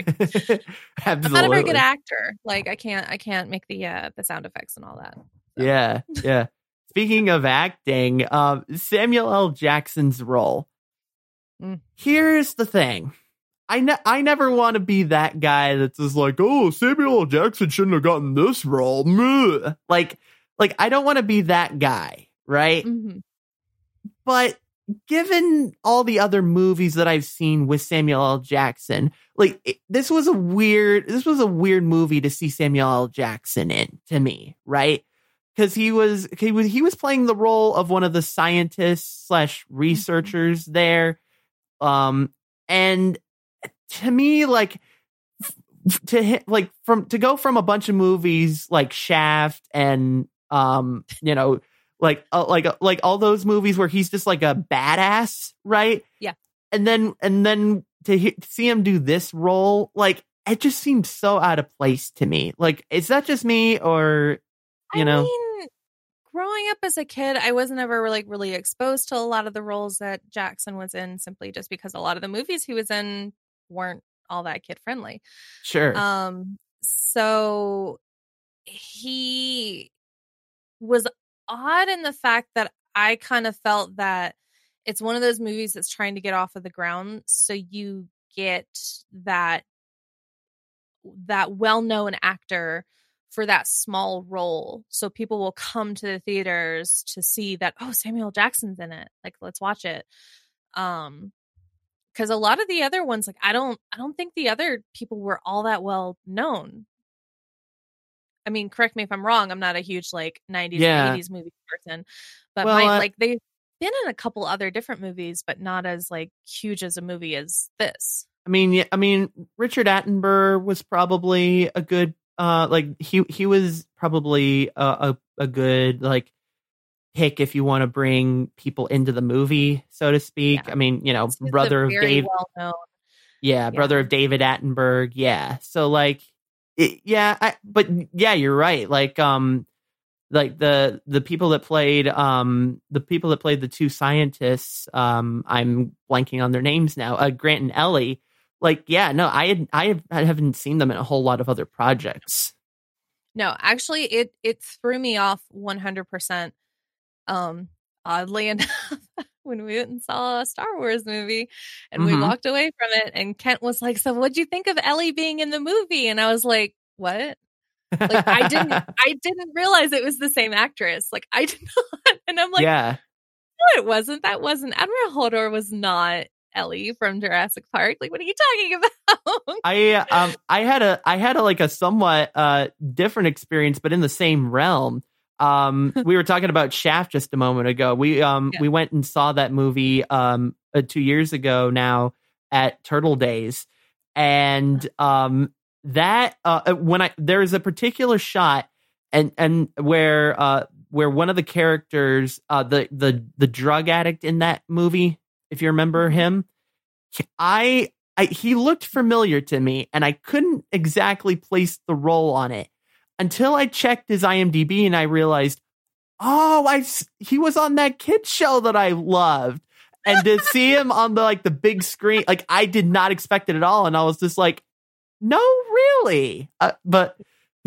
Absolutely. I'm not a very good actor. Like I can't I can't make the uh the sound effects and all that. Yeah, yeah. Speaking of acting, um, Samuel L. Jackson's role. Mm. Here's the thing. I ne- I never want to be that guy that's just like, oh, Samuel L. Jackson shouldn't have gotten this role. Meh. Like, like I don't want to be that guy, right? Mhm. But given all the other movies that I've seen with Samuel L. Jackson, like it, this was a weird, this was a weird movie to see Samuel L. Jackson in to me, right? Because he was he was he was playing the role of one of the scientists slash researchers there, um, and to me, like to hit like from to go from a bunch of movies like Shaft and um, you know like uh, like uh, like all those movies where he's just like a badass, right? Yeah. And then and then to, he- to see him do this role, like it just seems so out of place to me. Like, is that just me or you I know? mean, growing up as a kid, I wasn't ever like really exposed to a lot of the roles that Jackson was in simply just because a lot of the movies he was in weren't all that kid friendly. Sure. Um, so he was odd in the fact that I kind of felt that it's one of those movies that's trying to get off of the ground, so you get that that well-known actor for that small role. So people will come to the theaters to see that oh Samuel Jackson's in it. Like let's watch it. Um cuz a lot of the other ones like I don't I don't think the other people were all that well known. I mean, correct me if I'm wrong. I'm not a huge like 90s Yeah. 80s movie person. But Well, my, uh, like they've been in a couple other different movies but not as like huge as a movie as this. I mean, yeah, I mean, Richard Attenborough was probably a good, uh, like he he was probably a a, a good like pick if you want to bring people into the movie, so to speak. Yeah. I mean, you know, He's brother of David. Well known. yeah, brother of David Attenborough. yeah. So like, it, yeah, I, but yeah, you're right. Like, um, like the the people that played um the people that played the two scientists um i'm blanking on their names now uh grant and ellie like yeah no i had i, have, I haven't seen them in a whole lot of other projects No, actually it it threw me off 100%. Um oddly enough when we went and saw a Star Wars movie and we Mhm. walked away from it and Kent was like, "So what'd you think of Ellie being in the movie?" And I was like, "What?" Like I didn't I didn't realize it was the same actress. Like I did not. And I'm like, yeah no, it wasn't. That wasn't Admiral Holdo was not Ellie from Jurassic Park. Like what are you talking about? i um i had a i had a like a somewhat uh different experience but in the same realm um we were talking about shaft just a moment ago we um Yeah. we went and saw that movie um uh, two years ago now at turtle days and um that uh when i there's a particular shot and and where uh where one of the characters uh the the the drug addict in that movie if you remember him i I, he looked familiar to me, and I couldn't exactly place the role on it until I checked his IMDb and I realized, oh, I he was on that kid show that I loved, and to see him on the like the big screen, like I did not expect it at all, and I was just like, no, really, uh, but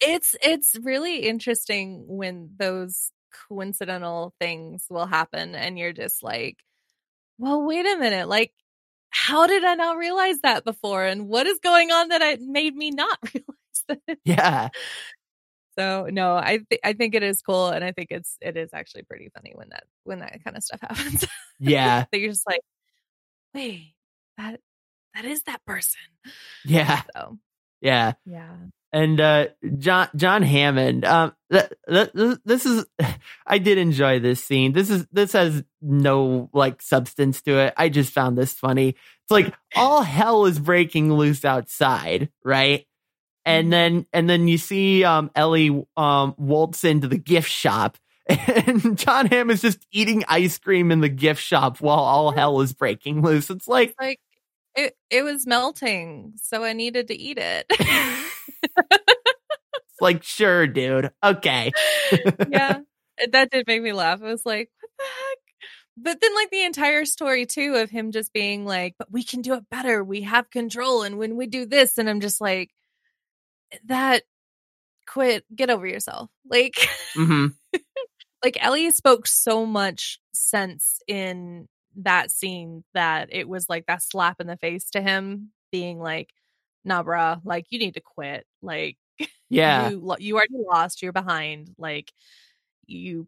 it's it's really interesting when those coincidental things will happen and you're just like well wait a minute like how did i not realize that before and what is going on that I made me not realize that yeah, so no i th- i think it is cool and i think it's it is actually pretty funny when that when that kind of stuff happens yeah, that you're just like wait that that is that person. Yeah, so yeah. yeah and uh john john hammond um th- th- th- this is i did enjoy this scene. This is this has no like substance to it. I just found this funny. It's like all hell is breaking loose outside right? And then and then you see um ellie um waltz into the gift shop. And john hamm is just eating ice cream in the gift shop while all hell is breaking loose. It's like like it it was melting so i needed to eat it like sure dude. Okay. Yeah. That did make me laugh. I was like what the heck? But then like the entire story too of him just being like but we can do it better. We have control and when we do this and i'm just like that quit. Get over yourself. Like hmm like ellie spoke so much sense in that scene that it was like that slap in the face to him being like nah bruh. Like you need to quit like yeah you you already lost you're behind like you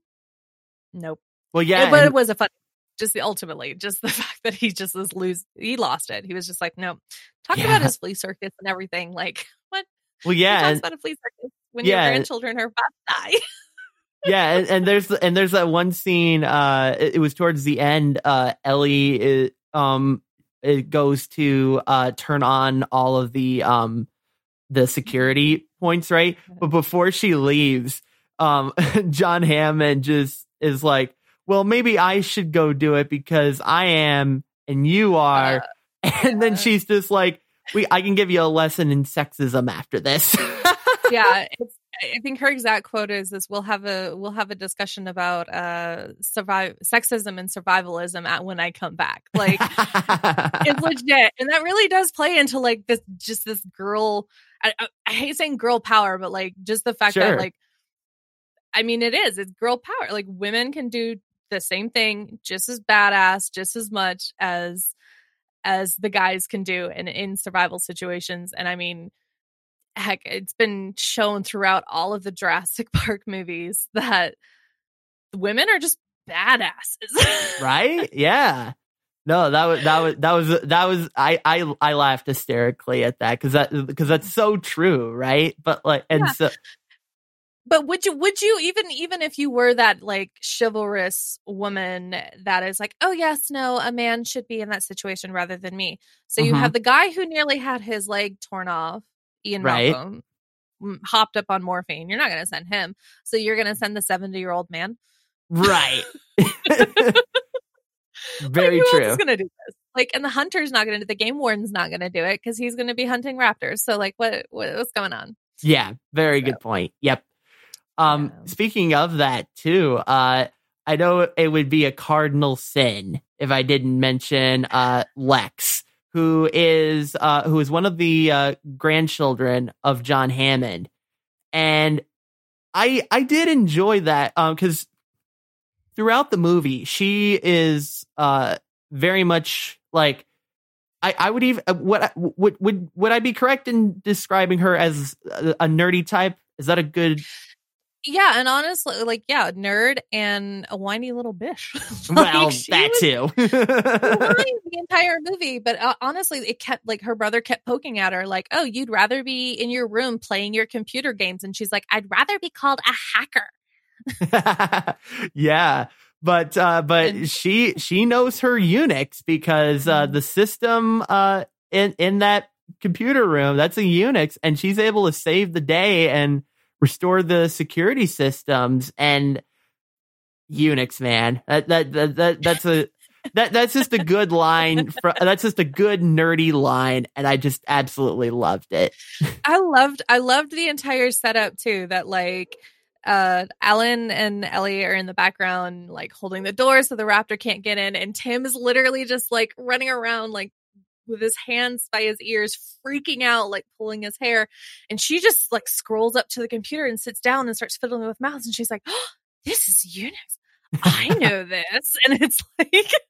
nope well It- yeah but and- it was a fun just the ultimately just the fact that he just was lose he lost it he was just like nope. talk Yeah. about his flea circus and everything like what well yeah talks and- about a flea circus when Yeah. your grandchildren are about to die yeah and, and there's and there's that one scene uh it, it was towards the end uh ellie it, um it goes to uh turn on all of the um the security points right? But before she leaves um john hammond just is like well maybe i should go do it because i am and you are. And then she's just like we i can give you a lesson in sexism after this. Yeah it's I think her exact quote is this we'll have a we'll have a discussion about uh survive sexism and survivalism at when I come back. Like it's legit. And that really does play into like this just this girl I, I, I hate saying girl power, but like just the fact Sure. that like I mean it is, it's girl power. Like women can do the same thing just as badass, just as much as as the guys can do in in survival situations. And I mean heck, it's been shown throughout all of the Jurassic Park movies that women are just badasses. right? Yeah. No, that was that was that was that was I I I laughed hysterically at that because that because that's so true, right? But like, and Yeah. so but would you would you even even if you were that like chivalrous woman that is like oh yes no a man should be in that situation rather than me so you Mhm. have the guy who nearly had his leg torn off ian Right. malcolm hopped up on morphine you're not going to send him so you're going to send the 70 year old man right, very who true. going to do this like and the hunter's not going to do it. the game warden's not going to do it because he's going to be hunting raptors so like what, what what's going on Yeah, very good point. Yep. Um, Yeah. speaking of that too, uh, I know it would be a cardinal sin if I didn't mention uh Lex, who is uh who is one of the uh grandchildren of John Hammond. And I I did enjoy that um because throughout the movie she is uh very much like I, I would even uh, what would would would I be correct in describing her as a, a nerdy type? Is that a good? Yeah, and honestly, like, yeah, nerd and a whiny little bitch. Well, Like, she that was too. the entire movie, but uh, honestly, it kept like her brother kept poking at her, like, "Oh, you'd rather be in your room playing your computer games," and she's like, "I'd rather be called a hacker." yeah, but uh, but And- she she knows her Unix because uh, Mhm. the system uh, in in that computer room that's a Unix, and she's able to save the day and restore the security systems and Unix. Man, that that that, that that's a. That that's just a good line. For, that's just a good nerdy line, and I just absolutely loved it. I loved, I loved the entire setup too. That like, uh, Alan and Ellie are in the background, like holding the door so the raptor can't get in, and Tim is literally just like running around, like with his hands by his ears, freaking out, like pulling his hair. And she just like scrolls up to the computer and sits down and starts fiddling with mouse. And she's like, oh, "This is Unix. I know this." And it's like.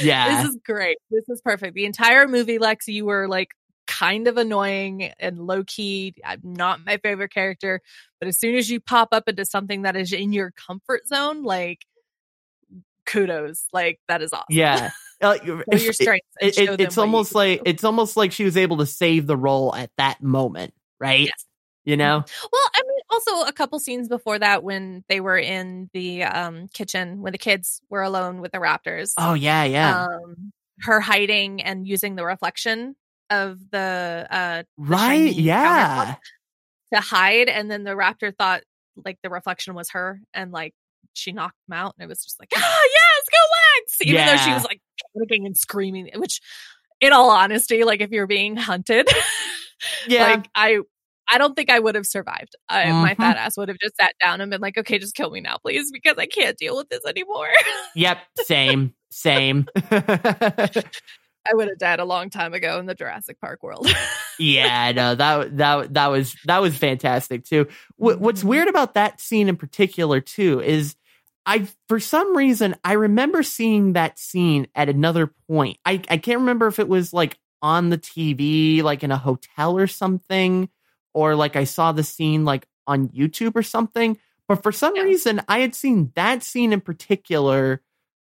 Yeah, This is great. This is perfect. The entire movie, Lex, you were like kind of annoying and low key. I'm not my favorite character, but as soon as you pop up into something that is in your comfort zone, like kudos. Like that is awesome. yeah. Uh, your strengths. it, it, it's almost like do. it's almost like she was able to save the role at that moment, right? Yes. You know, Well, I mean, also a couple scenes before that when they were in the um, kitchen when the kids were alone with the raptors. oh yeah, yeah, Um, her hiding and using the reflection of the uh right, shiny yeah, to hide and then the raptor thought like the reflection was her and like she knocked him out and it was just like ah yes go lex even though she was like panicking and screaming which in all honesty like if you're being hunted yeah. like i i don't think i would have survived I, my Mhm. fat ass would have just sat down and been like okay just kill me now please because i can't deal with this anymore yep, same, same. i would have died a long time ago in the jurassic park world yeah, no, that that that was that was fantastic too. What, what's mm-hmm. weird about that scene in particular too is I for some reason I remember seeing that scene at another point. I I can't remember if it was like on the TV, like in a hotel or something, or like I saw the scene like on YouTube or something. But for some Yeah. reason, I had seen that scene in particular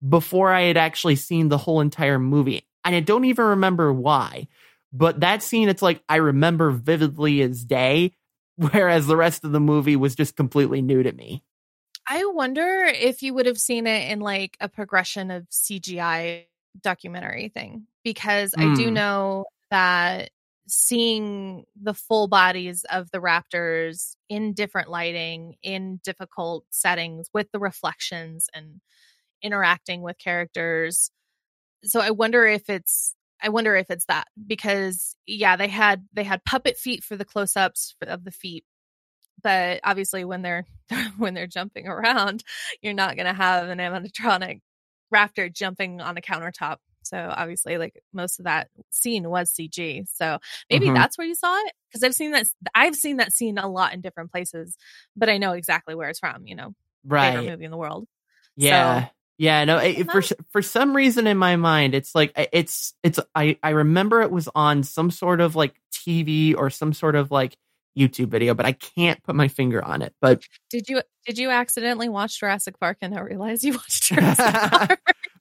before I had actually seen the whole entire movie. And I don't even remember why. But that scene, it's like I remember vividly as day, whereas the rest of the movie was just completely new to me. I wonder if you would have seen it in like a progression of CGI documentary thing because I do Hmm. know that seeing the full bodies of the raptors in different lighting in difficult settings with the reflections and interacting with characters so I wonder if it's I wonder if it's that because yeah they had they had puppet feet for the close-ups of the feet but obviously when they're when they're jumping around, you're not going to have an animatronic raptor jumping on a countertop. So obviously, like most of that scene was CG. So maybe Mhm. that's where you saw it because I've seen that I've seen that scene a lot in different places, but I know exactly where it's from. You know, Right. favorite right. movie in the world. Yeah. Yeah, no, it, for for some reason in my mind, it's like it's it's I I remember it was on some sort of like TV or some sort of like YouTube video, but I can't put my finger on it. But Did you did you accidentally watch Jurassic Park and not realize you watched Jurassic Park?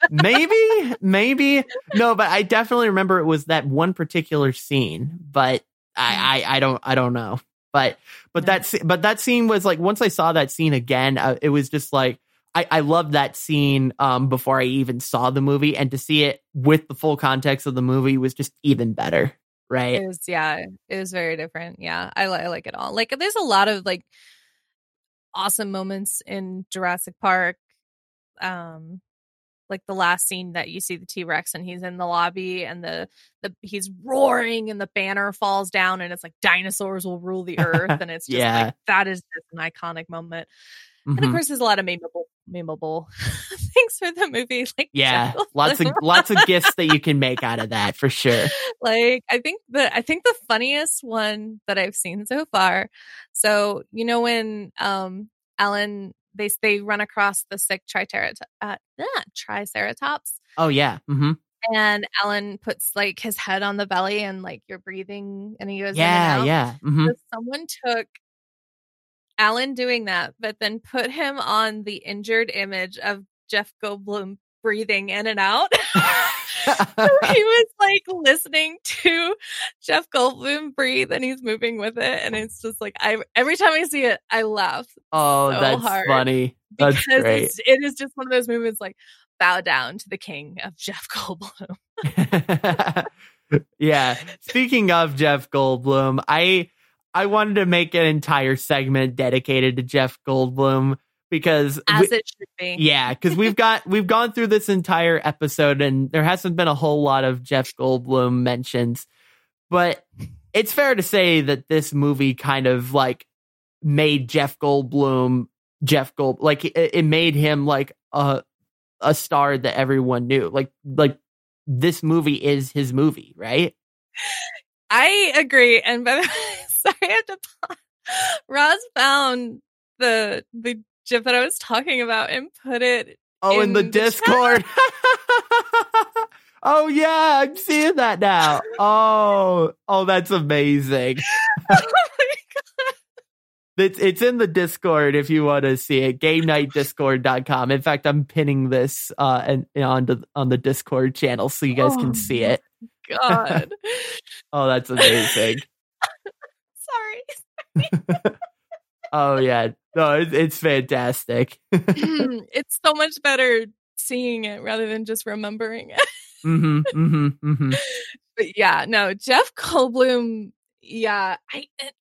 maybe, maybe no, but I definitely remember it was that one particular scene. But I I, I don't I don't know. But but Yeah. that but that scene was like once I saw that scene again, uh, it was just like. I, I loved that scene um, before I even saw the movie, and to see it with the full context of the movie was just even better, right? It was yeah, it was very different. Yeah, I, I like it all. Like, there's a lot of like awesome moments in Jurassic Park. Um, like the last scene that you see the T Rex and he's in the lobby and the the he's roaring and the banner falls down and it's like dinosaurs will rule the earth and it's just Yeah. like that is just an iconic moment. And of Mhm. course, there's a lot of memeable memeable things for the movie. Like Yeah, lots of lots of gifts that you can make out of that for sure. like i think the i think the funniest one that i've seen so far so you know when um alan they they run across the sick triceratops uh, yeah, triceratops Oh yeah, hmm and alan puts like his head on the belly and like you're breathing and he goes in and yeah, yeah. hmm So someone took alan doing that but then put him on the injured image of jeff goldblum breathing in and out he was like listening to Jeff Goldblum breathe and he's moving with it. And it's just like, I, every time I see it, I laugh oh, so that's hard funny. That's because great. it's, it is just one of those moments like bow down to the king of Jeff Goldblum. yeah. Speaking of Jeff Goldblum, I I wanted to make an entire segment dedicated to Jeff Goldblum because As we- it should be. yeah, because we've got we've gone through this entire episode and there hasn't been a whole lot of Jeff Goldblum mentions, but it's fair to say that this movie kind of like made Jeff Goldblum Jeff Gold like it, it made him like a a star that everyone knew. Like like this movie is his movie, right? I agree. And by the way, sorry, I have to pause. Roz found the, the GIF that I was talking about and put it Oh, in, the In the chat. Discord. oh yeah, I'm seeing that now. Oh, oh, that's amazing. oh. It's it's in the Discord if you want to see it. GameNightDiscord.com. In fact, I'm pinning this uh and on the on the Discord channel so you guys Oh can see it. God. Oh, that's amazing. Sorry. oh yeah, no, it's, it's fantastic. it's so much better seeing it rather than just remembering it. hmm hmm hmm But yeah, no, Jeff Goldblum. Yeah, I it-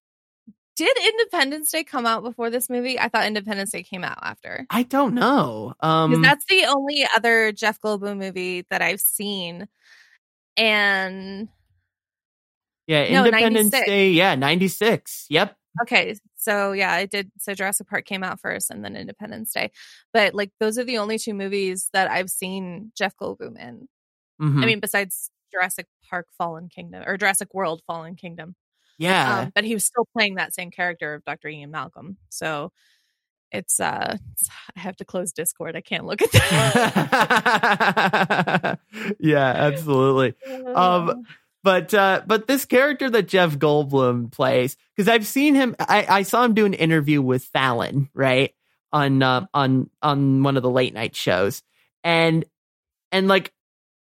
did Independence Day come out before this movie? I thought Independence Day came out after. I don't know. Um, that's the only other Jeff Goldblum movie that I've seen. And yeah, no, Independence 96. Day. Yeah, ninety six. Yep. okay, so yeah, I did. So Jurassic Park came out first, and then Independence Day. But like, those are the only two movies that I've seen Jeff Goldblum in. Mhm. I mean, besides Jurassic Park Fallen Kingdom or Jurassic World Fallen Kingdom. yeah. Um, but he was still playing that same character of Dr. Ian Malcolm. So it's uh it's, I have to close Discord. I can't look at that. yeah, absolutely. Um, But uh, but this character that Jeff Goldblum plays, because I've seen him, I, I saw him do an interview with Fallon, right on uh, on on one of the late night shows, and and like,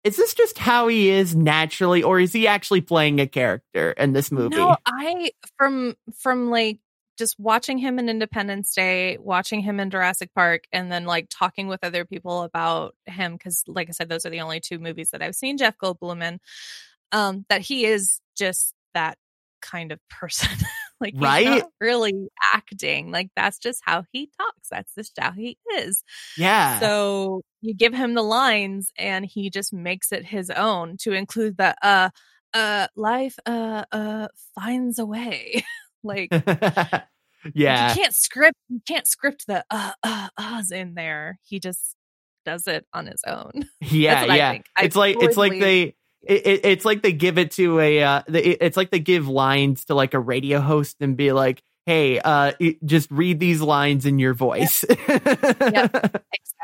is this just how he is naturally, or is he actually playing a character in this movie? No, I from from like just watching him in Independence Day, watching him in Jurassic Park, and then like talking with other people about him because, like I said, those are the only two movies that I've seen Jeff Goldblum in. Um, that he is just that kind of person. like he's Right? not really acting. Like that's just how he talks. That's just how he is. yeah, So you give him the lines and he just makes it his own to include the uh uh life uh uh finds a way. like yeah. you can't script you can't script the uh uh uhs in there. He just does it on his own. Yeah, yeah. think. I It's like it's like they it, it, it's like they give it to a uh it's like they give lines to like a radio host and be like, "Hey, uh just read these lines in your voice."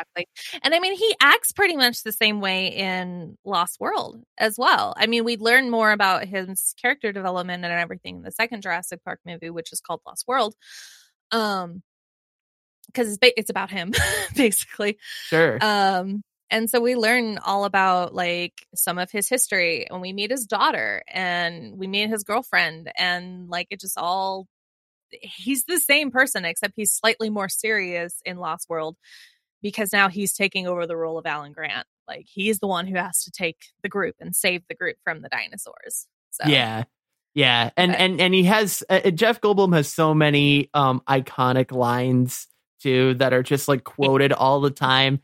Exactly. And I mean, he acts pretty much the same way in Lost World as well. I mean, we learn more about his character development and everything in the second Jurassic Park movie, which is called Lost World. Um, because it's ba- it's about him basically. Sure. Um, and so we learn all about like some of his history, and we meet his daughter, and we meet his girlfriend, and like it just all. He's the same person, except he's slightly more serious in Lost World because now he's taking over the role of Alan Grant. Like he's the one who has to take the group and save the group from the dinosaurs. So Yeah. Yeah. And But- and and he has uh, Jeff Goldblum has so many um iconic lines too that are just like quoted all the time.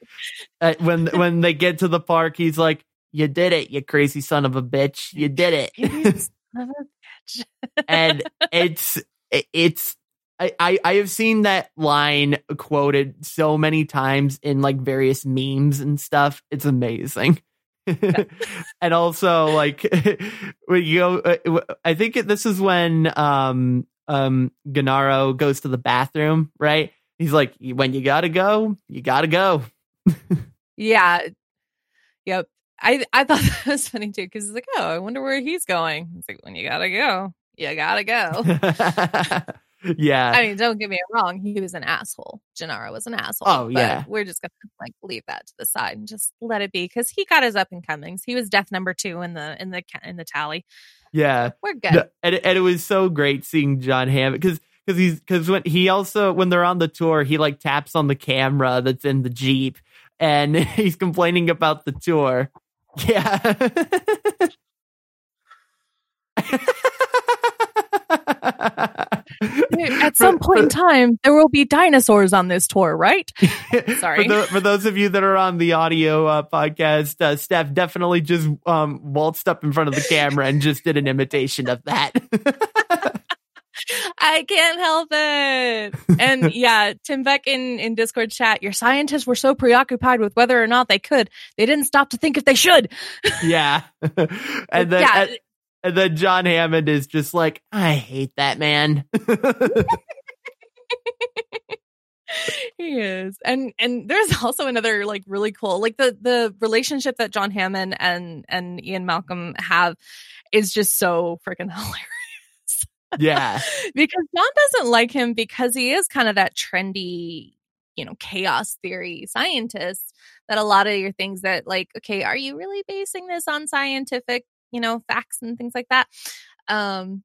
Uh, when when they get to the park, he's like, "You did it, you crazy son of a bitch. You did it." He's son of a bitch. and it's it's I, I I have seen that line quoted so many times in like various memes and stuff. It's amazing. and also like when you go, uh, I think this is when um um Gennaro goes to the bathroom, right? He's like, when you gotta go, you gotta go. Yeah. Yep. I I thought that was funny too because it's like, oh, I wonder where he's going. It's like when you gotta go, you gotta go. yeah. I mean, don't get me wrong, he was an asshole. Gennaro was an asshole. Oh, but yeah. we're just gonna like leave that to the side and just let it be because he got his up and comings. He was death number two in the in the in the tally. yeah. We're good. No, and, and it was so great seeing John Hammond because because he's because when he also when they're on the tour he like taps on the camera that's in the jeep and he's complaining about the tour. Yeah. At some point in time, there will be dinosaurs on this tour, right? Sorry. For, tho- for those of you that are on the audio uh, podcast, uh, Steph definitely just um, waltzed up in front of the camera and just did an imitation of that. I can't help it. And yeah, Tim Beck in, in Discord chat, your scientists were so preoccupied with whether or not they could, they didn't stop to think if they should. yeah. and then Yeah. and, and then John Hammond is just like, I hate that man. he is. And and there's also another like really cool like the the relationship that John Hammond and and Ian Malcolm have is just so freaking hilarious. Yeah. because John doesn't like him because he is kind of that trendy, you know, chaos theory scientist that a lot of your things that like, okay, are you really basing this on scientific, you know, facts and things like that? Um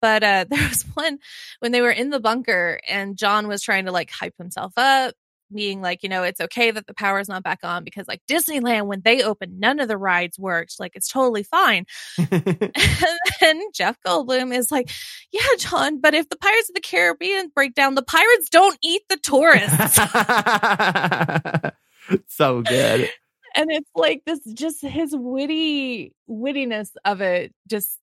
but uh there was one when they were in the bunker and John was trying to like hype himself up being like, you know, it's okay that the power is not back on because like Disneyland when they opened none of the rides worked. Like it's totally fine. And then Jeff Goldblum is like, Yeah, John, but if the Pirates of the Caribbean break down, the pirates don't eat the tourists. so good. and it's like this just his witty wittiness of it just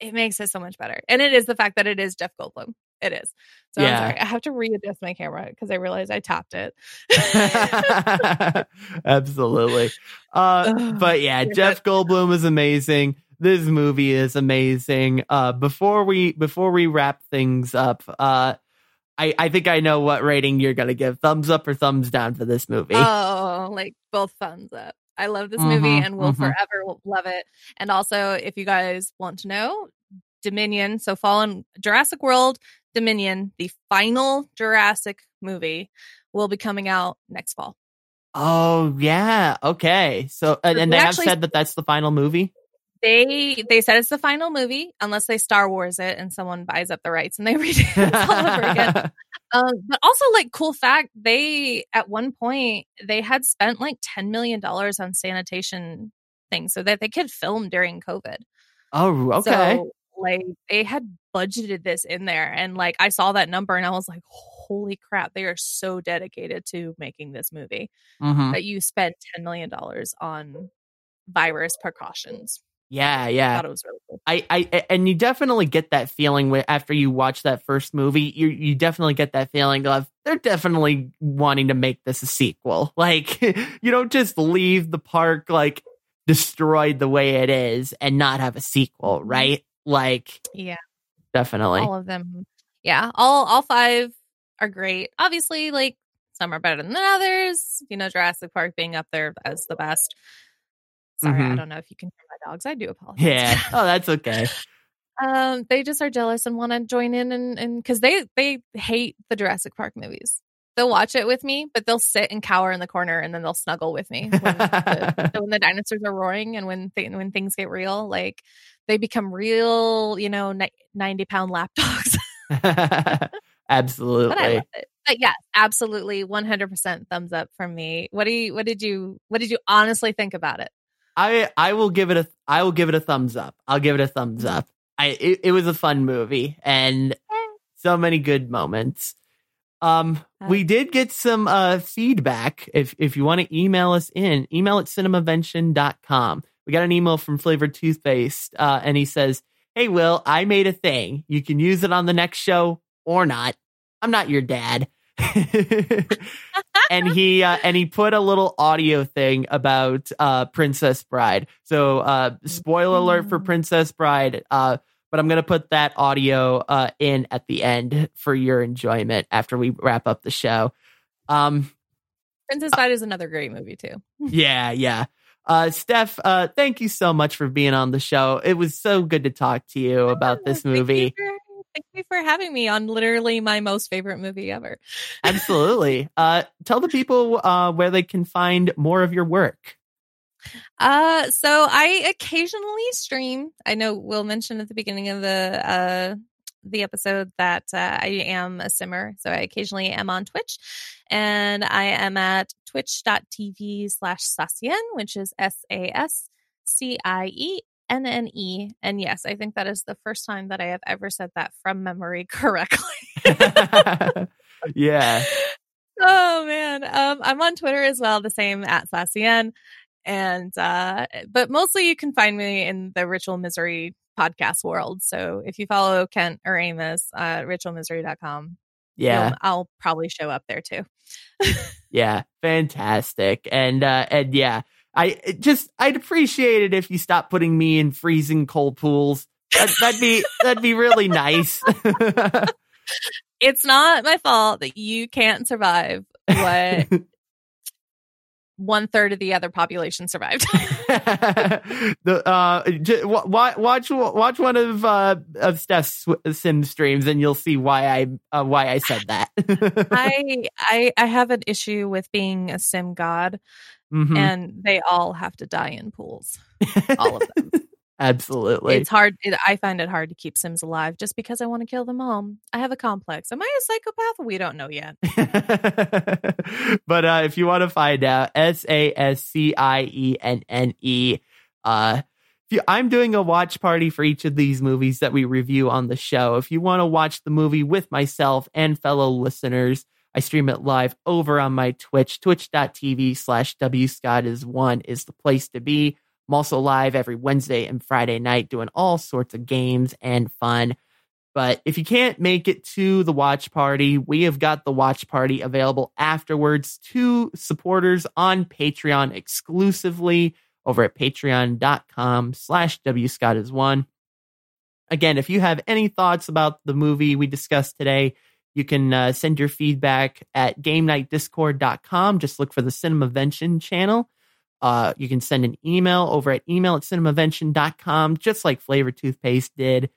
it makes it so much better. And it is the fact that it is Jeff Goldblum. It is. So Yeah. I'm sorry. I have to readjust my camera because I realized I tapped it. Absolutely. Uh, but yeah, Jeff Goldblum is amazing. This movie is amazing. Uh, before we before we wrap things up, uh, I I think I know what rating you're gonna give. Thumbs up or thumbs down for this movie. Oh, like both thumbs up. I love this movie Mhm, and will mhm. forever love it. And also, if you guys want to know, Dominion, so Fallen Jurassic World, Dominion, the final Jurassic movie, will be coming out next fall. oh yeah. Okay. So and, and they have said that that's the final movie. They they said it's the final movie unless they Star Wars it and someone buys up the rights and they redo it all over again. Um, but also, like, cool fact, they at one point they had spent like ten million dollars on sanitation things so that they could film during COVID. oh okay. So, like, they had budgeted this in there, and like, I saw that number and I was like, "Holy crap!" They are so dedicated to making this movie Mhm. that you spent ten million dollars on virus precautions. Yeah. I Yeah. thought it was really cool. I, I and you definitely get that feeling with, after you watch that first movie. You you definitely get that feeling of they're definitely wanting to make this a sequel. Like you don't just leave the park like destroyed the way it is and not have a sequel, Mm-hmm. right? Like Yeah. definitely. all of them. Yeah, all all five are great. Obviously, like some are better than others. You know, Jurassic Park being up there as the best. Sorry, I Mhm. don't know if you can hear my dogs. I do apologize. Yeah. Oh, that's okay. um, they just are jealous and want to join in and and because they they hate the Jurassic Park movies. They'll watch it with me, but they'll sit and cower in the corner and then they'll snuggle with me when the, when the dinosaurs are roaring and when th- when things get real. Like they become real, you know, ni- ninety pound lap dogs. Absolutely. but I love it. But yeah, absolutely, one hundred percent thumbs up from me. What do you? What did you? What did you honestly think about it? I I will give it a I will give it a thumbs up. I'll give it a thumbs up. I it, it was a fun movie and eh. so many good moments. Um we did get some uh feedback. If if you want to email us in, email at cinemavention.com. We got an email from Flavored Toothpaste uh and he says, "Hey Will, I made a thing. You can use it on the next show or not. I'm not your dad." and he uh, and he put a little audio thing about uh Princess Bride. So uh spoiler alert for Mm. Princess Bride. Uh but I'm gonna put that audio uh in at the end for your enjoyment after we wrap up the show. Um Princess Bride is another great movie too. yeah, yeah. Uh Steph, uh thank you so much for being on the show. It was so good to talk to you about this Thank you movie. for- Thank you for having me on literally my most favorite movie ever. Absolutely. Uh tell the people uh where they can find more of your work. Uh, so I occasionally stream. I know Will mentioned at the beginning of the uh the episode that uh, I am a simmer, so I occasionally am on Twitch, and I am at twitch.tv slash Sascienne, which is S A S C I E N N E. And yes, I think that is the first time that I have ever said that from memory correctly. yeah. oh man um i'm on twitter as well the same at sascienne and uh but mostly you can find me in the ritual misery podcast world so if you follow kent or amos uh ritualmisery.com Yeah. i'll probably show up there too Yeah, fantastic. And uh and yeah, I just I'd appreciate it if you stop putting me in freezing cold pools. That, that'd be that'd be really nice. it's not my fault that you can't survive what one third of the other population survived the uh j- wa- wa- watch watch one of uh of Steph's sim streams and you'll see why I uh, why I said that. i i i have an issue with being a sim god Mhm. and they all have to die in pools all of them Absolutely. it's hard it, i find it hard to keep sims alive just because i want to kill them all i have a complex am i a psychopath we don't know yet but uh, if you want to find out, S A S C I E N N E. Uh, I'm doing a watch party for each of these movies that we review on the show. If you want to watch the movie with myself and fellow listeners, I stream it live over on my Twitch. Twitch.tv slash W Scott is one is the place to be. I'm also live every Wednesday and Friday night doing all sorts of games and fun. But if you can't make it to the watch party, we have got the watch party available afterwards to supporters on Patreon exclusively over at patreon.com slash wscott one. Again, if you have any thoughts about the movie we discussed today, you can uh, send your feedback at GameNightDiscord.com. Just look for the Cinemavention channel. Uh, you can send an email over at email at cinemavention.com, just like Flavor Toothpaste did.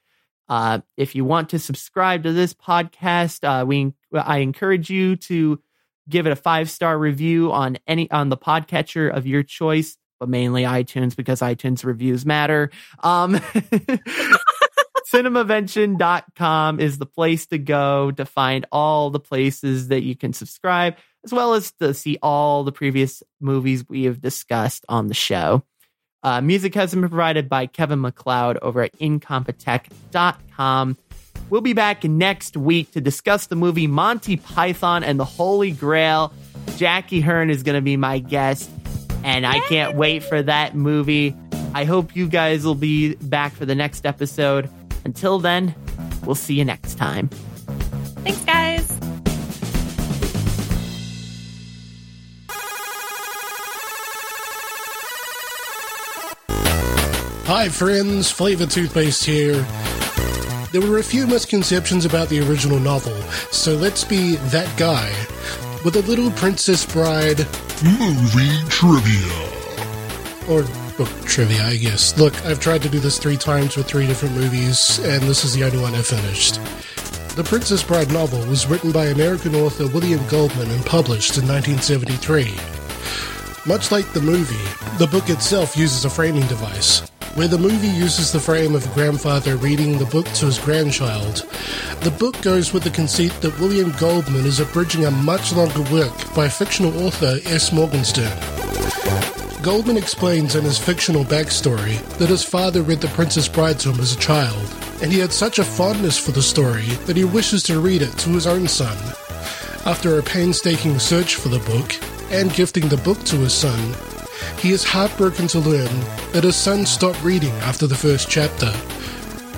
Uh, if you want to subscribe to this podcast, uh, we I encourage you to give it a five star review on any on the podcatcher of your choice, but mainly iTunes because iTunes reviews matter. Um, cinemavention.com is the place to go to find all the places that you can subscribe, as well as to see all the previous movies we have discussed on the show. Uh, music has been provided by Kevin MacLeod over at incompetech.com. We'll be back next week to discuss the movie Monty Python and the Holy Grail. Jackie Hearn is going to be my guest, and I can't wait for that movie. I hope you guys will be back for the next episode. Until then, we'll see you next time. Thanks, guys. Hi, friends. Flavor Toothpaste here. There were a few misconceptions about the original novel, so let's be that guy with a little Princess Bride Movie trivia. or book trivia, I guess. Look, I've tried to do this three times with three different movies, and this is the only one I finished. The Princess Bride novel was written by American author William Goldman and published in 1973. Much like the movie, the book itself uses a framing device. Where the movie uses the frame of a grandfather reading the book to his grandchild, the book goes with the conceit that William Goldman is abridging a much longer work by fictional author S. Morgenstern. Goldman explains in his fictional backstory that his father read The Princess Bride to him as a child, and he had such a fondness for the story that he wishes to read it to his own son. After a painstaking search for the book and gifting the book to his son, he is heartbroken to learn that his son stopped reading after the first chapter.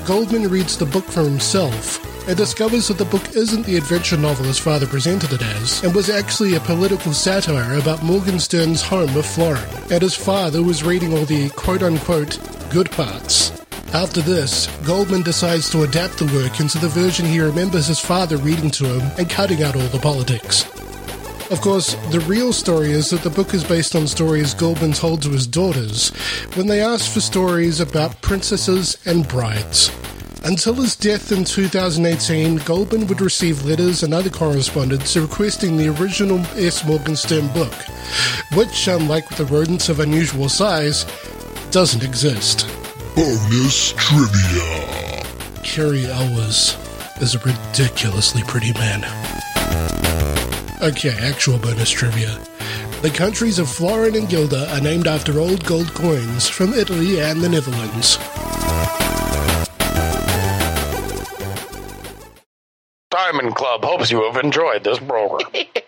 Goldman reads the book for himself and discovers that the book isn't the adventure novel his father presented it as, and was actually a political satire about Morgenstern's home of Florin, and his father was reading all the quote unquote good parts. After this, Goldman decides to adapt the work into the version he remembers his father reading to him and cutting out all the politics. Of course, the real story is that the book is based on stories Goldman told to his daughters when they asked for stories about princesses and brides. Until his death in 2018, Goldman would receive letters and other correspondence requesting the original S. Morgenstern book, which, unlike with the rodents of unusual size, doesn't exist. Bonus trivia. Cary Elwes is a ridiculously pretty man. Okay, actual bonus trivia. The countries of Florin and Guilder are named after old gold coins from Italy and the Netherlands. Diamond Club hopes you have enjoyed this program.